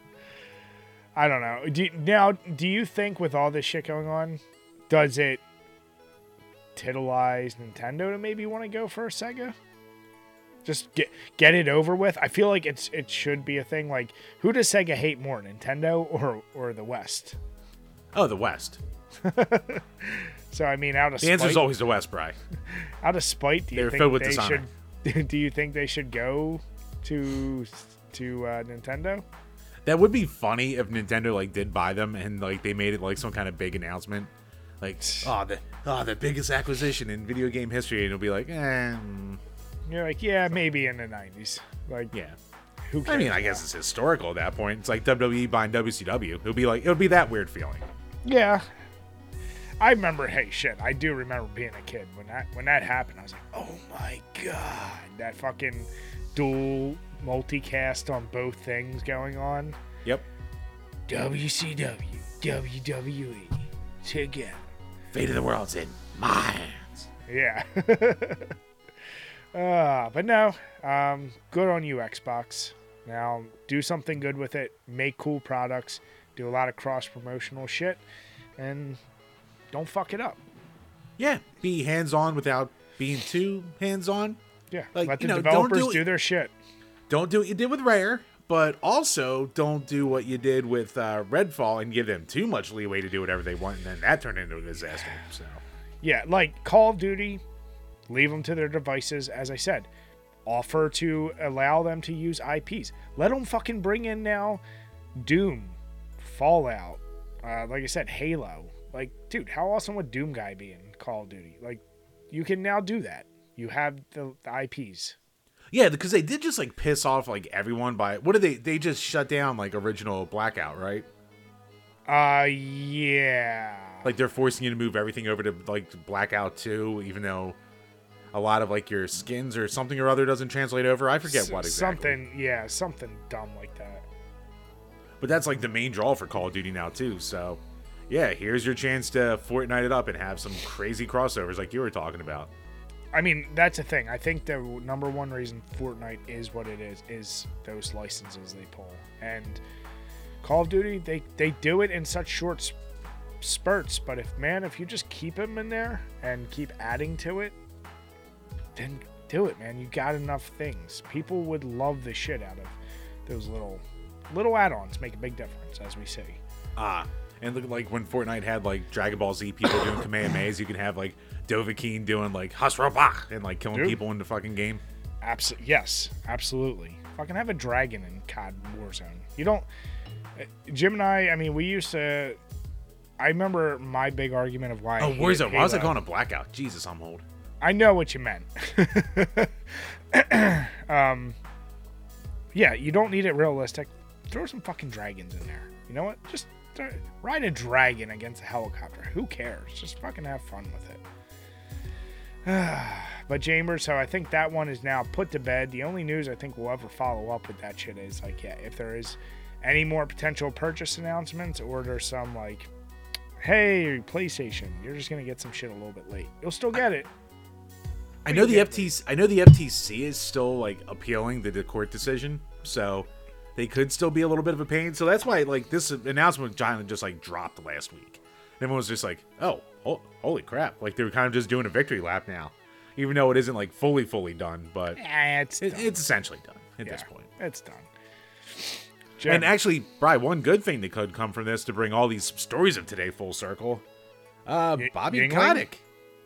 I don't know. Do you, now, do you think with all this shit going on, does it titilize Nintendo to maybe want to go for a Sega? Just get get it over with. I feel like it's it should be a thing. Like, who does Sega hate more, Nintendo or or the West? Oh, the West. So I mean, out of The spite, is always the West, Bry. out of spite, do you They're think they dishonor. should? Do you think they should go to to uh, Nintendo? That would be funny if Nintendo like did buy them and like they made it like some kind of big announcement, like oh the oh the biggest acquisition in video game history, and it'll be like, eh, You're like, yeah, maybe in the '90s. Like, yeah. who cares? I mean, I guess it's historical at that point. It's like WWE buying WCW. It'll be like it'll be that weird feeling. Yeah. I remember, hey, shit, I do remember being a kid when that when that happened. I was like, oh my god, that fucking dual multicast on both things going on. Yep. WCW, WWE, together. Fate of the world's in my hands. Yeah. uh, but no, um, good on you, Xbox. Now, do something good with it. Make cool products. Do a lot of cross promotional shit. And don't fuck it up. Yeah, be hands on without being too hands on. Yeah. Like, Let the you know, developers do do, their shit. Don't do what you did with Rare, but also don't do what you did with uh, Redfall and give them too much leeway to do whatever they want, and then that turned into a disaster. So Yeah, like Call of Duty, leave them to their devices. As I said, offer to allow them to use IPs. Let them fucking bring in now Doom, Fallout, uh, like I said, Halo. Like, dude, how awesome would Doom guy be in Call of Duty? Like, you can now do that. You have the, the IPs. Yeah, because they did just like piss off like everyone by what did they? They just shut down like original Blackout, right? Uh, yeah. Like they're forcing you to move everything over to like Blackout 2, even though a lot of like your skins or something or other doesn't translate over. I forget S- what exactly. Something, yeah, something dumb like that. But that's like the main draw for Call of Duty now too. So, yeah, here's your chance to Fortnite it up and have some crazy crossovers like you were talking about. I mean, that's the thing. I think the number one reason Fortnite is what it is is those licenses they pull. And Call of Duty, they they do it in such short spurts. But if man, if you just keep them in there and keep adding to it, then do it, man. You got enough things. People would love the shit out of those little little add-ons. Make a big difference, as we say. Ah, and look like when Fortnite had like Dragon Ball Z people doing Kamehamehas, you can have like Dovahkiin doing like Fus Ro Dah and like killing Dude. people in the fucking game. Abs- yes, absolutely. Fucking have a dragon in COD Warzone. You don't. uh, Jim and I, I mean, we used to. I remember my big argument of why. Oh, Warzone. Why was it going to Blackout? Jesus, I'm old. I know what you meant. um, yeah, you don't need it realistic. Throw some fucking dragons in there. You know what? Just ride a dragon against a helicopter. Who cares? Just fucking have fun with it. but Chambers, so I think that one is now put to bed. The only news I think we'll ever follow up with that shit is like, yeah, if there is any more potential purchase announcements or there's some like, hey, PlayStation, you're just gonna get some shit a little bit late. You'll still get it. I know the FTC. I know the FTC is still like appealing the, court decision, so they could still be a little bit of a pain. So that's why like this announcement Giant just like dropped last week. And everyone was just like, "Oh, ho- holy crap!" Like they're kind of just doing a victory lap now, even though it isn't like fully fully done, but Eh, it's it, done. it's essentially done at this point. It's done. And actually, probably one good thing that could come from this to bring all these stories of today full circle. Uh, Y- Bobby Yuengling? Kotick.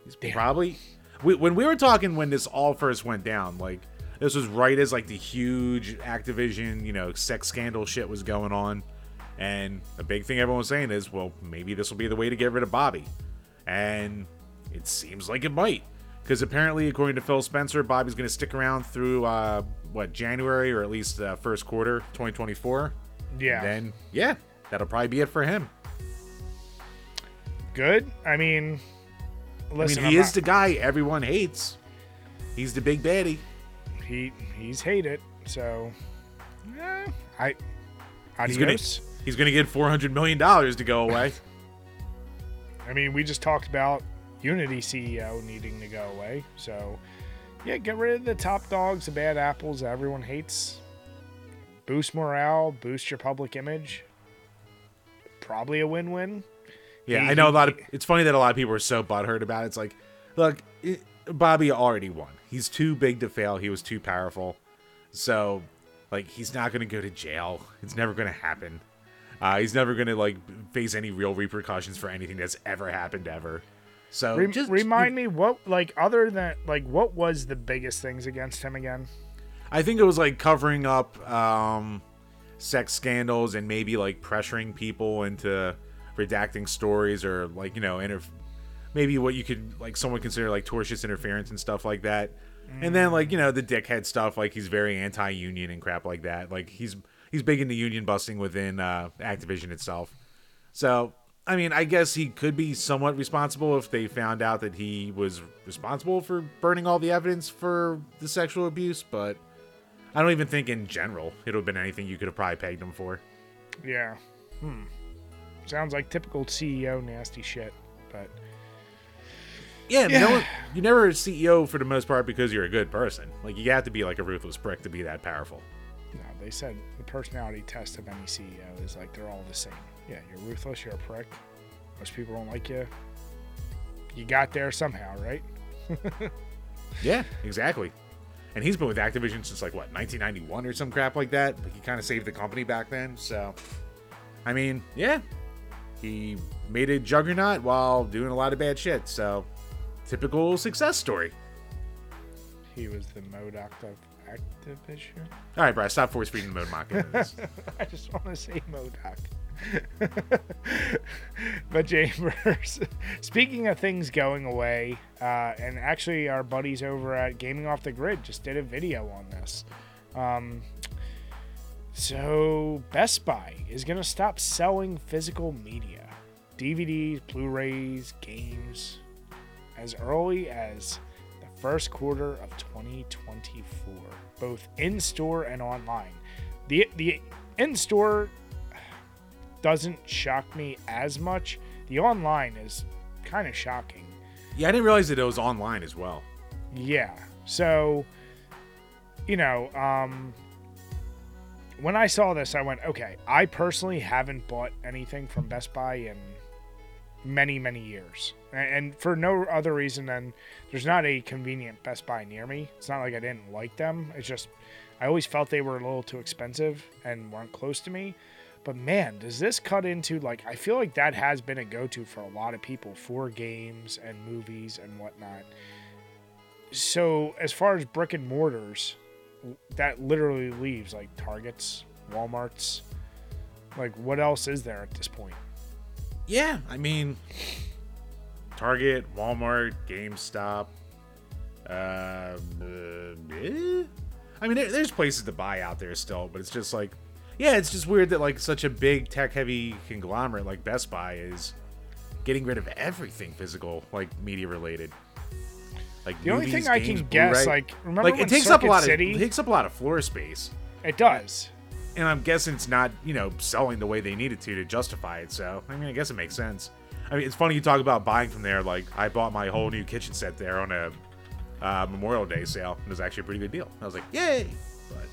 He's probably we, when we were talking when this all first went down. Like this was right as like the huge Activision, you know, sex scandal shit was going on, and the big thing everyone was saying is, well, maybe this will be the way to get rid of Bobby, and it seems like it might. Because apparently, according to Phil Spencer, Bobby's going to stick around through uh, what January or at least uh, first quarter 2024. yeah, Then yeah, that'll probably be it for him. good. I mean, listen, I mean, I'm he is not- the guy everyone hates. He's the big baddie. he he's hated. So, eh, I He's gonna adios. he's gonna get 400 million dollars to go away. I mean, we just talked about Unity CEO needing to go away. So, yeah, get rid of the top dogs, the bad apples that everyone hates. Boost morale, boost your public image. Probably a win-win. Yeah, He- I know a lot of. It's funny that a lot of people are so butthurt about it. It's like, look, it, Bobby already won. He's too big to fail. He was too powerful. So, like, he's not gonna go to jail. It's never gonna happen. Uh, he's never gonna like face any real repercussions for anything that's ever happened ever. So Re- just remind me what like other than like what was the biggest things against him again? I think it was like covering up um, sex scandals and maybe like pressuring people into redacting stories or like you know inter- maybe what you could like someone consider like tortious interference and stuff like that. And then like you know the dickhead stuff like he's very anti-union and crap like that. Like he's he's big into union busting within uh, Activision itself. So I mean I guess he could be somewhat responsible if they found out that he was responsible for burning all the evidence for the sexual abuse, but I don't even think in general it would have been anything you could have probably pegged him for. Yeah. Hmm. Sounds like typical CEO nasty shit, but Yeah, Yeah. no you're never a CEO for the most part because you're a good person. Like you have to be like a ruthless prick to be that powerful. They said the personality test of any CEO is like they're all the same. Yeah, you're ruthless, you're a prick. Most people don't like you. You got there somehow, right? Yeah, exactly. And he's been with Activision since like what 1991 or some crap like that. Like he kind of saved the company back then. So, I mean, yeah, he made a juggernaut while doing a lot of bad shit. So, typical success story. He was the MODOK of Activision. All right, bro, stop force feeding the mode. I just want to say MODOK. but Chambers, speaking of things going away, uh, and actually our buddies over at Gaming Off the Grid just did a video on this. Um, so Best Buy is going to stop selling physical media, DVDs, Blu-rays, games, as early as first quarter of 2024, both in store and online. The the in store doesn't shock me as much. The online is kind of shocking. yeah, I didn't realize that it was online as well. Yeah. So, you know, um, when I saw this, I went, okay, I personally haven't bought anything from Best Buy in many, many years. And for no other reason than there's not a convenient Best Buy near me. It's not like I didn't like them. It's just, I always felt they were a little too expensive and weren't close to me. But man, does this cut into like, I feel like that has been a go to for a lot of people for games and movies and whatnot so as far as brick and mortars that literally leaves like targets walmarts like what else is there at this point Yeah, I mean, Target, Walmart, GameStop. Uh, uh, eh? I mean, there, there's places to buy out there still, but it's just like, yeah, it's just weird that like such a big tech-heavy conglomerate like Best Buy is getting rid of everything physical, like media related. Like the only movies, thing i games, can guess Blu-ray. like remember like it takes Circuit up a lot City? of it takes up a lot of floor space it does and I'm guessing it's not, you know, selling the way they needed to to justify it. So, I mean, I guess it makes sense. I mean, it's funny you talk about buying from there. Like, I bought my whole new kitchen set there on a uh, Memorial Day sale. And it was actually a pretty good deal. I was like, yay! But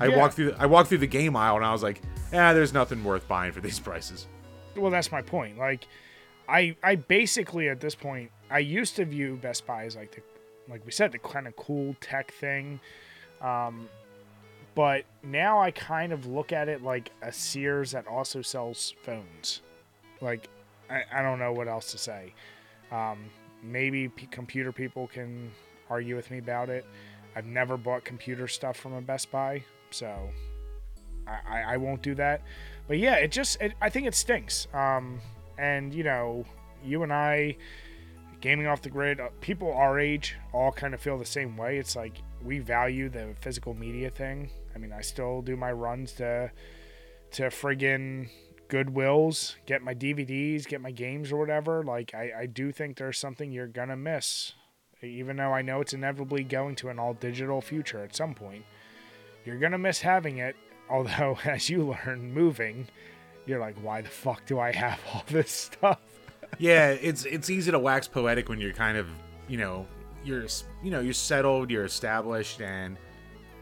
I Yeah. walked through, the, I walked through the game aisle, and I was like, yeah, there's nothing worth buying for these prices. well that's my point like i i basically at this point i used to view best buy as like the like we said the kind of cool tech thing um but now i kind of look at it like a sears that also sells phones like i, I don't know what else to say um maybe p- computer people can argue with me about it i've never bought computer stuff from a best buy so I, I, I won't do that. But yeah, it just it, I think it stinks. Um, and you know, you and I, gaming off the grid, uh, people our age all kind of feel the same way. It's like we value the physical media thing. I mean, I still do my runs to to friggin' Goodwills, get my DVDs, get my games or whatever. Like I, I do think there's something you're gonna miss. Even though I know it's inevitably going to an all digital future at some point. You're gonna miss having it Although, as you learn moving, you're like, why the fuck do I have all this stuff? yeah, it's it's easy to wax poetic when you're kind of, you know, you're you know you're settled, you're established, and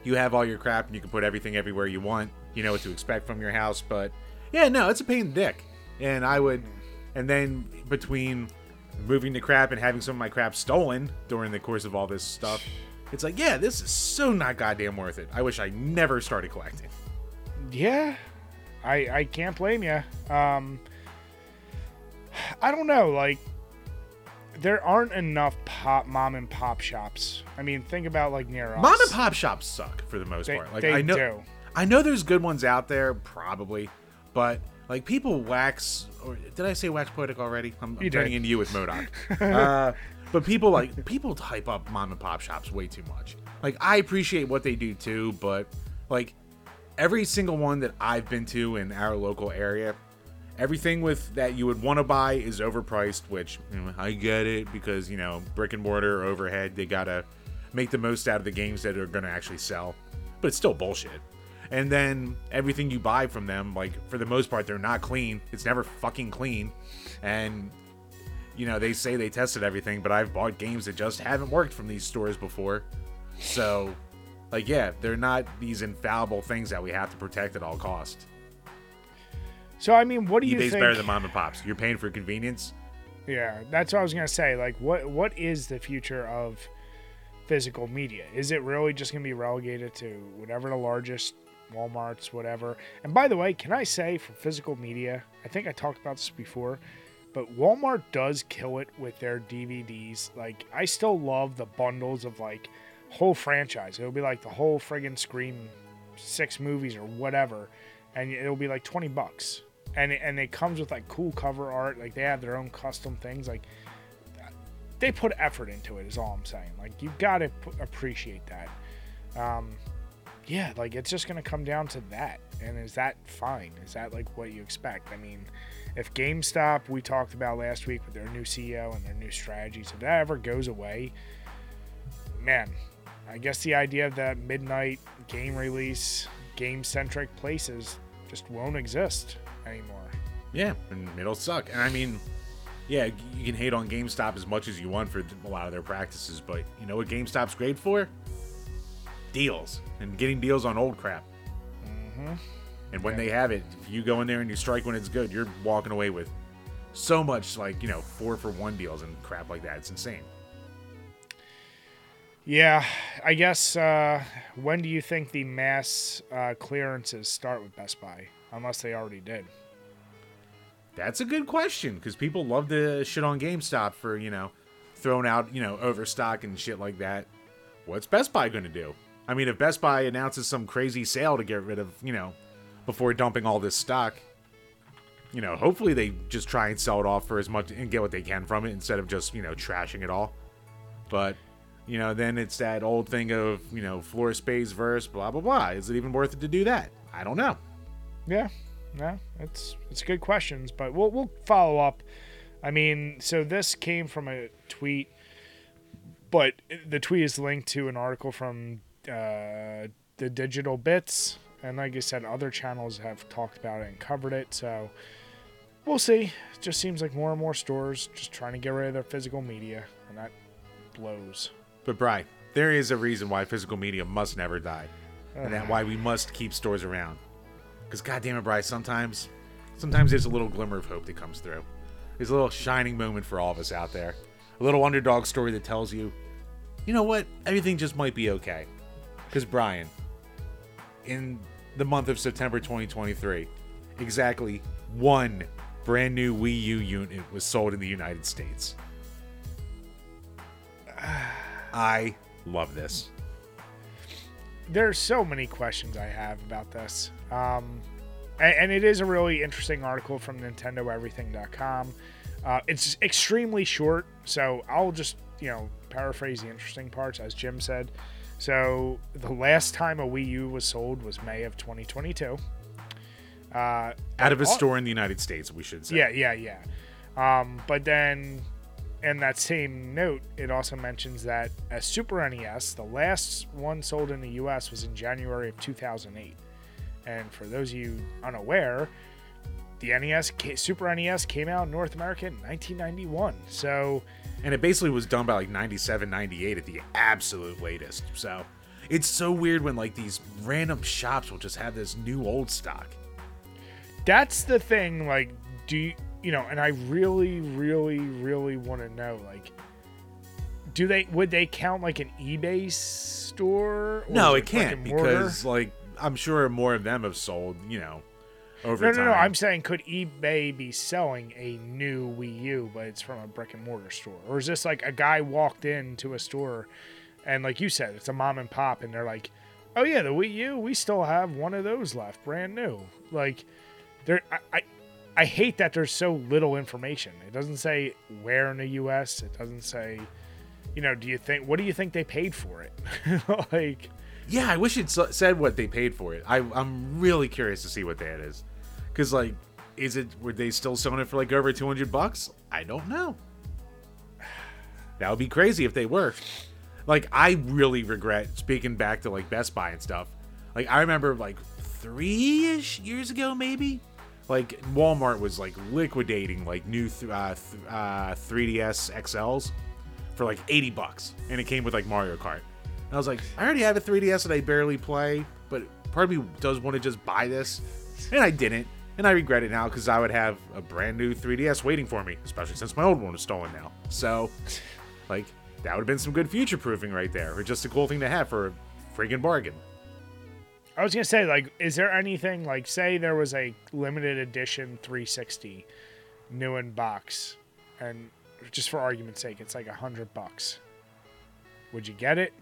you have all your crap, and you can put everything everywhere you want. You know what to expect from your house, but yeah, no, it's a pain in the dick. And I would, and then between moving the crap and having some of my crap stolen during the course of all this stuff, it's like, yeah, this is so not goddamn worth it. I wish I never started collecting. Yeah, I I can't blame you. Um, I don't know. Like, there aren't enough pop mom and pop shops. I mean, think about like near us. Mom and pop shops suck for the most They, part. Like they I know, do. I know there's good ones out there, probably, but like people wax. Or did I say wax poetic already? I'm, I'm turning into you with MODOK. uh, but people like people hype up mom and pop shops way too much. Like I appreciate what they do too, but like every single one that I've been to in our local area, everything with that you would want to buy is overpriced. Which you know, I get it because you know brick and mortar overhead, they gotta make the most out of the games that are gonna actually sell. But it's still bullshit. And then everything you buy from them, like for the most part, they're not clean. It's never fucking clean. And you know, they say they tested everything, but I've bought games that just haven't worked from these stores before. So, like, yeah, they're not these infallible things that we have to protect at all costs. So I mean, what do you eBay's think? better than mom and pops. You're paying for convenience. Yeah, that's what I was gonna say. Like, what what is the future of physical media? Is it really just gonna be relegated to whatever the largest WalMarts, whatever? And by the way, can I say for physical media, I think I talked about this before, but Walmart does kill it with their DVDs. Like, I still love the bundles of like whole franchise. It'll be like the whole friggin' Scream six movies or whatever, and it'll be like twenty bucks. And it, and it comes with like cool cover art. Like they have their own custom things. Like they put effort into it. Is all I'm saying. Like you've got to p- appreciate that. Um, yeah, like it's just gonna come down to that. And is that fine? Is that like what you expect? I mean, if GameStop we talked about last week with their new CEO and their new strategies, if that ever goes away, man, I guess the idea of that midnight game release, game centric places just won't exist anymore. Yeah, and it'll suck. And I mean, yeah, you can hate on GameStop as much as you want for a lot of their practices, but you know what GameStop's great for? Deals and getting deals on old crap. And when Yeah. they have it, if you go in there and you strike when it's good, you're walking away with so much like you know four for one deals and crap like that. It's insane. Yeah, I guess. Uh, when do you think the mass uh, clearances start with Best Buy? Unless they already did. That's a good question because people love to shit on GameStop for you know throwing out you know overstock and shit like that. What's Best Buy going to do? I mean, if Best Buy announces some crazy sale to get rid of you know before dumping all this stock, you know, hopefully they just try and sell it off for as much and get what they can from it instead of just you know trashing it all. But you know, then it's that old thing of you know floor space verse blah blah blah. Is it even worth it to do that? I don't know. Yeah, no, it's it's good questions, but we'll we'll follow up. I mean, so this came from a tweet, but the tweet is linked to an article from uh, the Digital Bits, and like I said, other channels have talked about it and covered it. So we'll see. It just seems like more and more stores just trying to get rid of their physical media, and that blows. But Bry, there is a reason why physical media must never die, and that why we must keep stores around. Because goddamn it, Bry, sometimes, sometimes there's a little glimmer of hope that comes through. There's a little shining moment for all of us out there. A little underdog story that tells you, you know what, everything just might be okay. Because Brian, in the month of September 2023, exactly one brand new Wii U unit was sold in the United States. I love this. there's so many questions I have about this. Um, and, and it is a really interesting article from NintendoEverything.com. Uh, it's extremely short, so I'll just you know paraphrase the interesting parts as Jim said. So the last time a Wii U was sold was May of 2022. Uh, Out of a all- store in the United States, we should say. yeah, yeah, yeah. Um, but then, in that same note, it also mentions that a Super NES, the last one sold in the U.S., was in January of 2008. And for those of you unaware, the NES, Super NES, came out in North America in 1991. So And it basically was done by like 97, 98 at the absolute latest. So it's so weird when like these random shops will just have this new old stock. that's the thing. Like, do you, you know? And I really, really, really want to know, like. Do they would they count like an eBay store? or No, it can't because like I'm sure more of them have sold, you know, over No, no, time. no. I'm saying, could eBay be selling a new Wii U, but it's from a brick and mortar store, or is this like a guy walked into a store, and like you said, it's a mom and pop, and they're like, "Oh yeah, the Wii U, we still have one of those left, brand new." Like, there, I, I, I hate that there's so little information. It doesn't say where in the U.S. It doesn't say, you know, do you think what do you think they paid for it? like, Yeah, I wish it said what they paid for it. I, I'm really curious to see what that is, because like, is it were they still selling it for like over 200 bucks? I don't know. That would be crazy if they were. Like, I really regret speaking back to like Best Buy and stuff. Like, I remember like three ish years ago, maybe. Like Walmart was like liquidating like new th- uh, th- uh, 3DS XLs for like 80 bucks, and it came with like Mario Kart. And I was like, I already have a 3DS that I barely play, but part of me does want to just buy this, and I didn't, and I regret it now because I would have a brand new 3DS waiting for me, especially since my old one was stolen now. So, like, that would have been some good future proofing right there, or just a cool thing to have for a friggin' bargain. I was gonna say, like, is there anything like, say, there was a limited edition 360 new in box, and just for argument's sake, it's like a hundred bucks. Would you get it?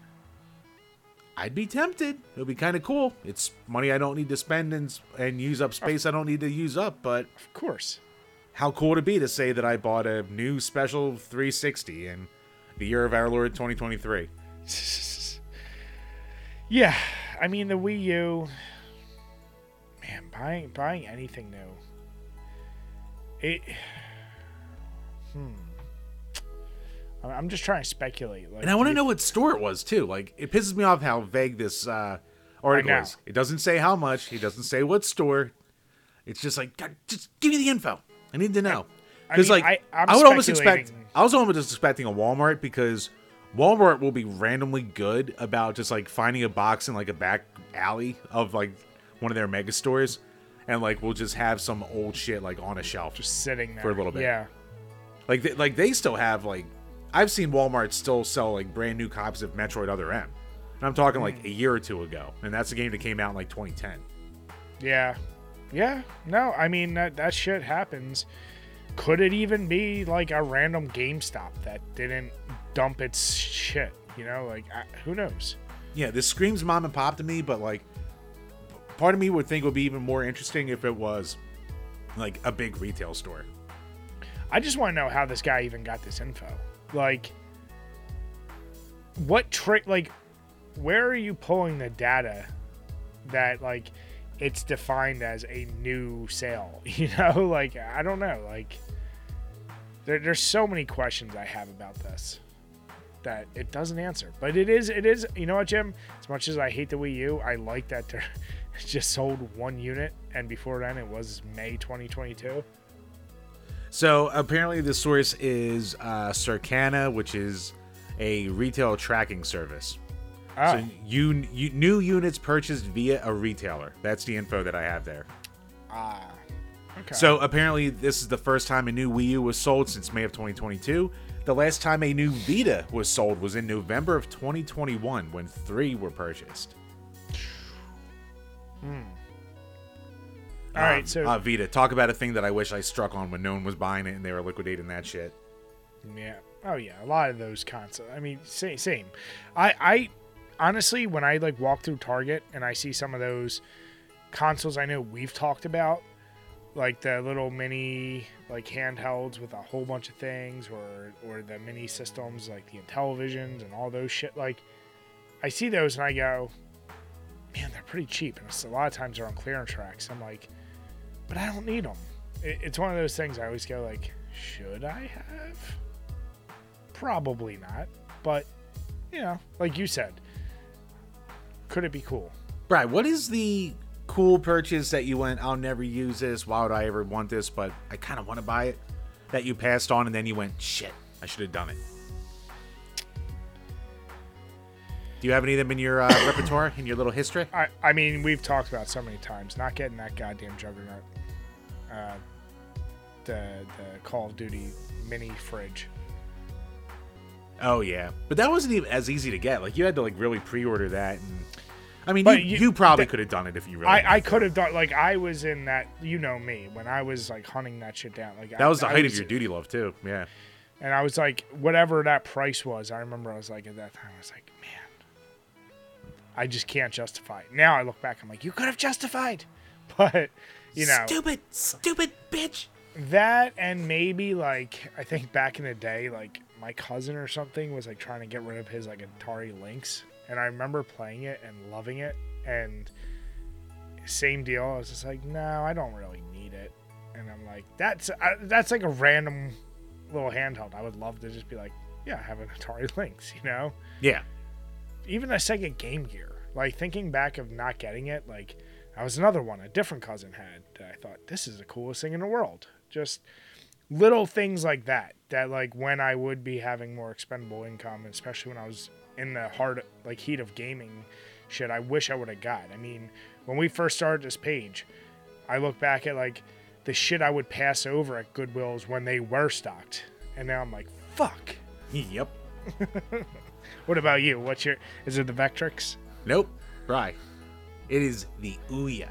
I'd be tempted. It would be kind of cool. It's money I don't need to spend and, and use up space I don't need to use up, but Of course. how cool would it be to say that I bought a new special 360 in the year of our Lord 2023? Yeah, I mean the Wii U. Man, buying buying anything new. It. Hmm. I- I'm just trying to speculate. Like, And I want to know what store it was too. Like it pisses me off how vague this uh, article is. It doesn't say how much. He doesn't say what store. It's just like God, just give me the info. I need to know. I Because mean, like I- I'm would almost expect. I was almost expecting a Walmart because Walmart will be randomly good about just like finding a box in like a back alley of like one of their mega stores, and like we'll just have some old shit like on a shelf. just sitting there for a little bit. Yeah. Like they, like they still have like I've seen Walmart still sell like brand new copies of Metroid Other M. And I'm talking like Hmm. a year or two ago, and that's a game that came out in like 2010. Yeah. Yeah. No, I mean that that shit happens. Could it even be like a random GameStop that didn't dump its shit? You know, like I, who knows? Yeah, this screams mom and pop to me, but like part of me would think it would be even more interesting if it was like a big retail store. I just want to know how this guy even got this info. Like, what trick? Like, where are you pulling the data that like it's defined as a new sale? You know, like I don't know. Like, there, there's so many questions I have about this that it doesn't answer. But it is, it is. You know what, Jim? As much as I hate the Wii U, I like that they're just sold one unit, and before then it was May 2022. So apparently, the source is uh, Circana, which is a retail tracking service. Oh, So you, you new units purchased via a retailer. That's the info that I have there. ah, okay. So apparently, this is the first time a new Wii U was sold since May of 2022. The last time a new Vita was sold was in November of 2021 when three were purchased. All right, Um, so uh, Vita, talk about a thing that I wish I struck on when no one was buying it and they were liquidating that shit. yeah, oh yeah, a lot of those consoles. I mean, same, same. I, I honestly, when I like walk through Target and I see some of those consoles, I know we've talked about, like the little mini like handhelds with a whole bunch of things, or or the mini systems like the Intellivisions and all those shit. Like, I see those and I go, man, they're pretty cheap, and a lot of times they're on clearance racks. I'm like, but I don't need them. It, it's one of those things I always go like, should I have? Probably not, but you know, like you said, could it be cool? Right. what is the cool purchase that you went, I'll never use this, why would I ever want this, but I kind of want to buy it, that you passed on and then you went, shit, I should have done it? Do you have any of them in your uh, repertoire, in your little history? I, I mean, we've talked about so many times not getting that goddamn juggernaut, uh, the the Call of Duty mini fridge. Oh yeah, but that wasn't even as easy to get. Like you had to like really pre-order that, and I mean, you, you- you probably could have done it if you really. I, I could have done like I was in that. You know me when I was like hunting that shit down. Like I, That was the I height was- of your duty love too. Yeah. And I was like, whatever that price was, I remember I was like at that time, I was like, man, I just can't justify it. Now I look back, I'm like, you could have justified, but you know Stupid, stupid bitch. that, and maybe like I think back in the day, like my cousin or something was like trying to get rid of his like Atari Lynx, and I remember playing it and loving it, and same deal. I was just like, no, I don't really need it, and I'm like, that's uh, that's like a random little handheld. I would love to just be like, yeah, I have an Atari Lynx, you know. Yeah. Even a Sega Game Gear. Like thinking back of not getting it, like that was another one a different cousin had that I thought this is the coolest thing in the world. Just little things like that. That like when I would be having more expendable income, especially when I was in the hard like heat of gaming shit, I wish I would have got. I mean, when we first started this page, I look back at like the shit I would pass over at Goodwill's when they were stocked. And now I'm like, fuck. Yep. What about you? What's your is it the Vectrex? Nope. Right. It is the Ouya.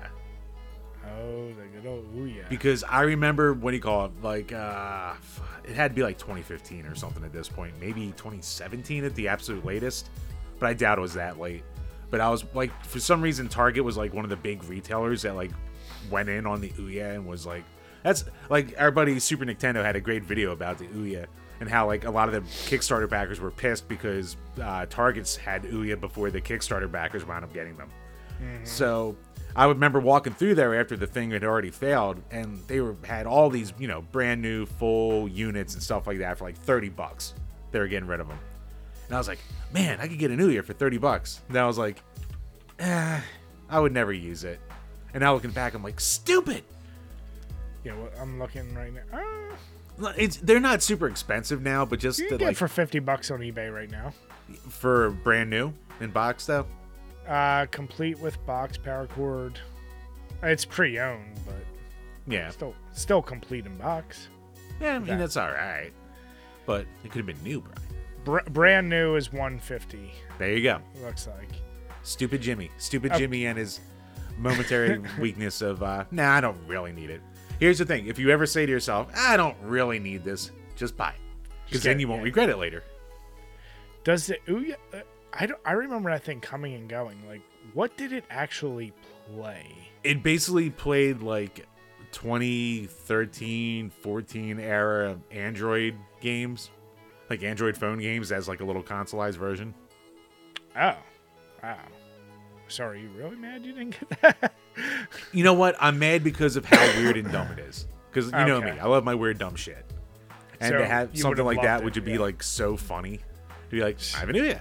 Oh, the good old ooh yeah. because I remember what do you call it? Like, uh, it had to be like 2015 or something at this point, maybe 2017 at the absolute latest, but I doubt it was that late. But I was like, for some reason, Target was like one of the big retailers that like went in on the Ouya and was like, that's like our buddy Super Nintendo had a great video about the Ouya and how like a lot of the Kickstarter backers were pissed because uh, Targets had Ouya before the Kickstarter backers wound up getting them. So I would remember walking through there after the thing had already failed, and they were had all these you know brand new full units and stuff like that for like thirty bucks. They were getting rid of them, and I was like, man, I could get an Ouya for thirty bucks. And I was like, eh, I would never use it. And now looking back, I'm like, stupid. Yeah, well, I'm looking right now. Uh, It's they're not super expensive now, but just you the, get like for fifty bucks on eBay right now. for brand new in box though. Uh, complete with box power cord. It's pre-owned, but Yeah, still still complete in box. yeah, I mean Okay. that's all right, but it could have been new, Brian. Br- brand new is 150. There you go. Looks like. Stupid Jimmy. Stupid Oh. Jimmy and his momentary weakness of, uh, nah, I don't really need it. Here's the thing if you ever say to yourself, I don't really need this, just buy it. Because then you won't yeah. regret it later. Does the Ouya? I. I remember that thing coming and going. Like, what did it actually play? It basically played like 2013, 14 era Android games, like Android phone games as like a little consoleized version. Oh, wow. Sorry, you really mad you didn't get that? You know what? I'm mad because of how weird and dumb it is. Because you know me, I love my weird dumb shit. And So to have something like that, loved would it, you be like so funny? To be like, I have an Ouya.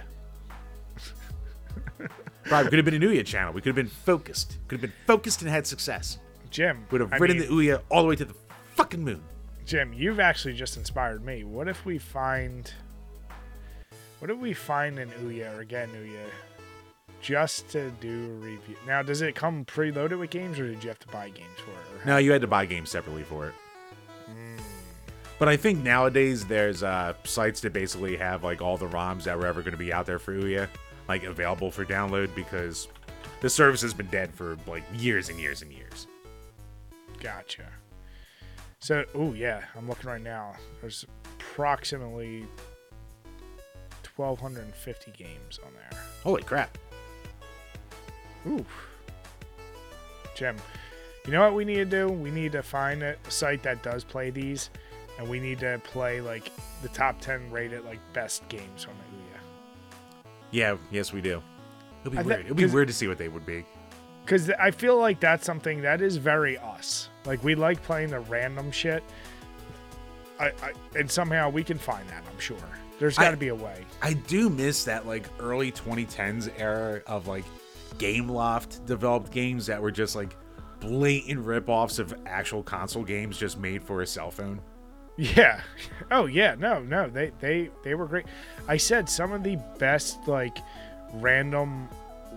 Probably could have been an Ouya channel. We could have been focused. Could have been focused and had success. Jim, Would have I ridden mean, the Ouya all the way to the fucking moon. Jim, you've actually just inspired me. What if we find? What if we find an Ouya or an Ouya just to do a review? Now, does it come preloaded with games, or did you have to buy games for it? No, you had to buy games separately for it. But I think nowadays there's uh, sites that basically have like all the ROMs that were ever going to be out there for Ouya, like available for download because the service has been dead for like years and years and years. Gotcha. So, oh yeah, I'm looking right now. There's approximately 1,250 games on there. Holy crap! Oof. Jim, you know what we need to do? We need to find a site that does play these, and we need to play like the top 10 rated like best games on the Ouya. Yeah, yes we do. It'll be I weird. It'll be weird to see what they would be. Because I feel like that's something that is very us. Like we like playing the random shit. I, I and somehow we can find that. I'm sure There's got to be a way. I do miss that like early 2010s era of like Gameloft developed games that were just like blatant ripoffs of actual console games just made for a cell phone. Yeah. Oh yeah. No, no. They they they were great. I said some of the best like random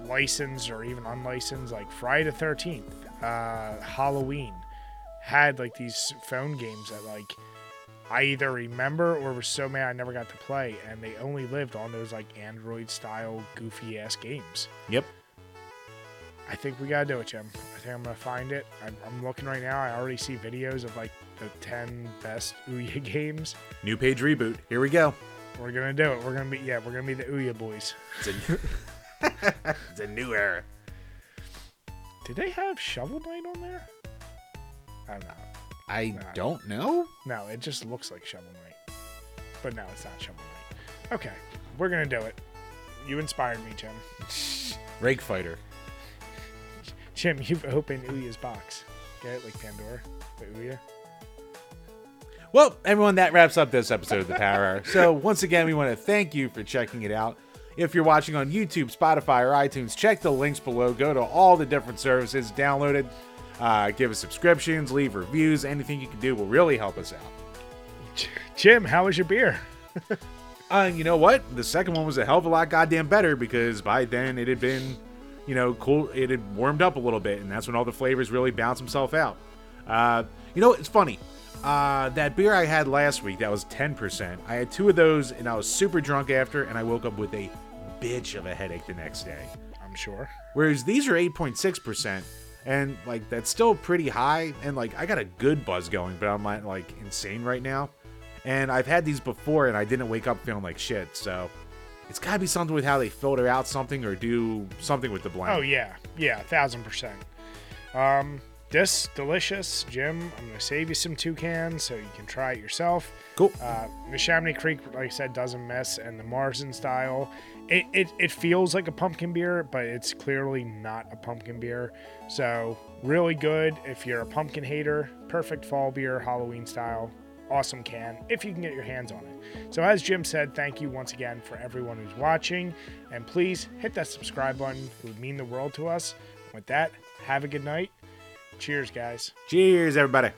licensed or even unlicensed like Friday the Thirteenth, uh, Halloween had like these phone games that like I either remember or was so mad I never got to play, and they only lived on those like Android style goofy ass games. Yep. I think we gotta do it, Jim. I think I'm gonna find it. I'm, I'm looking right now. I already see videos of like the 10 best Ouya games. New page reboot. Here we go. We're gonna do it. We're gonna be yeah. We're gonna be the Ouya boys. It's a, it's a new era. Did they have Shovel Knight on there? I don't know. I Nah. don't know. No, it just looks like Shovel Knight. But no, it's not Shovel Knight. Okay, we're gonna do it. You inspired me, Jim. Rake Fighter. Jim, you've opened Ouya's box. Get it like Pandora, but Ouya. Well, everyone, that wraps up this episode of the Power Hour. So, once again, we want to thank you for checking it out. If you're watching on YouTube, Spotify, or iTunes, check the links below. Go to all the different services, download it, uh, give us subscriptions, leave reviews. Anything you can do will really help us out. Jim, how was your beer? Uh, you know what? The second one was a hell of a lot goddamn better because by then it had been, you know, cool. It had warmed up a little bit, and that's when all the flavors really bounce themselves out. Uh, you know, it's funny. Uh, that beer I had last week, that was 10%. I had two of those, and I was super drunk after, and I woke up with a bitch of a headache the next day. I'm sure. Whereas these are 8.6%, and like that's still pretty high, and like I got a good buzz going, but I'm not like insane right now. And I've had these before, and I didn't wake up feeling like shit. So it's got to be something with how they filter out something or do something with the blend. Oh yeah, yeah, thousand percent. Um, this delicious, Jim. I'm gonna save you some toucans so you can try it yourself. cool. Uh, the Chamonix Creek, like I said, doesn't miss, and the Marzen style, it, it, it feels like a pumpkin beer, but it's clearly not a pumpkin beer. So, really good if you're a pumpkin hater. Perfect fall beer, Halloween style. Awesome can if you can get your hands on it. So, as Jim said, thank you once again for everyone who's watching. And please hit that subscribe button, it would mean the world to us. With that, have a good night. Cheers, guys. Cheers, everybody.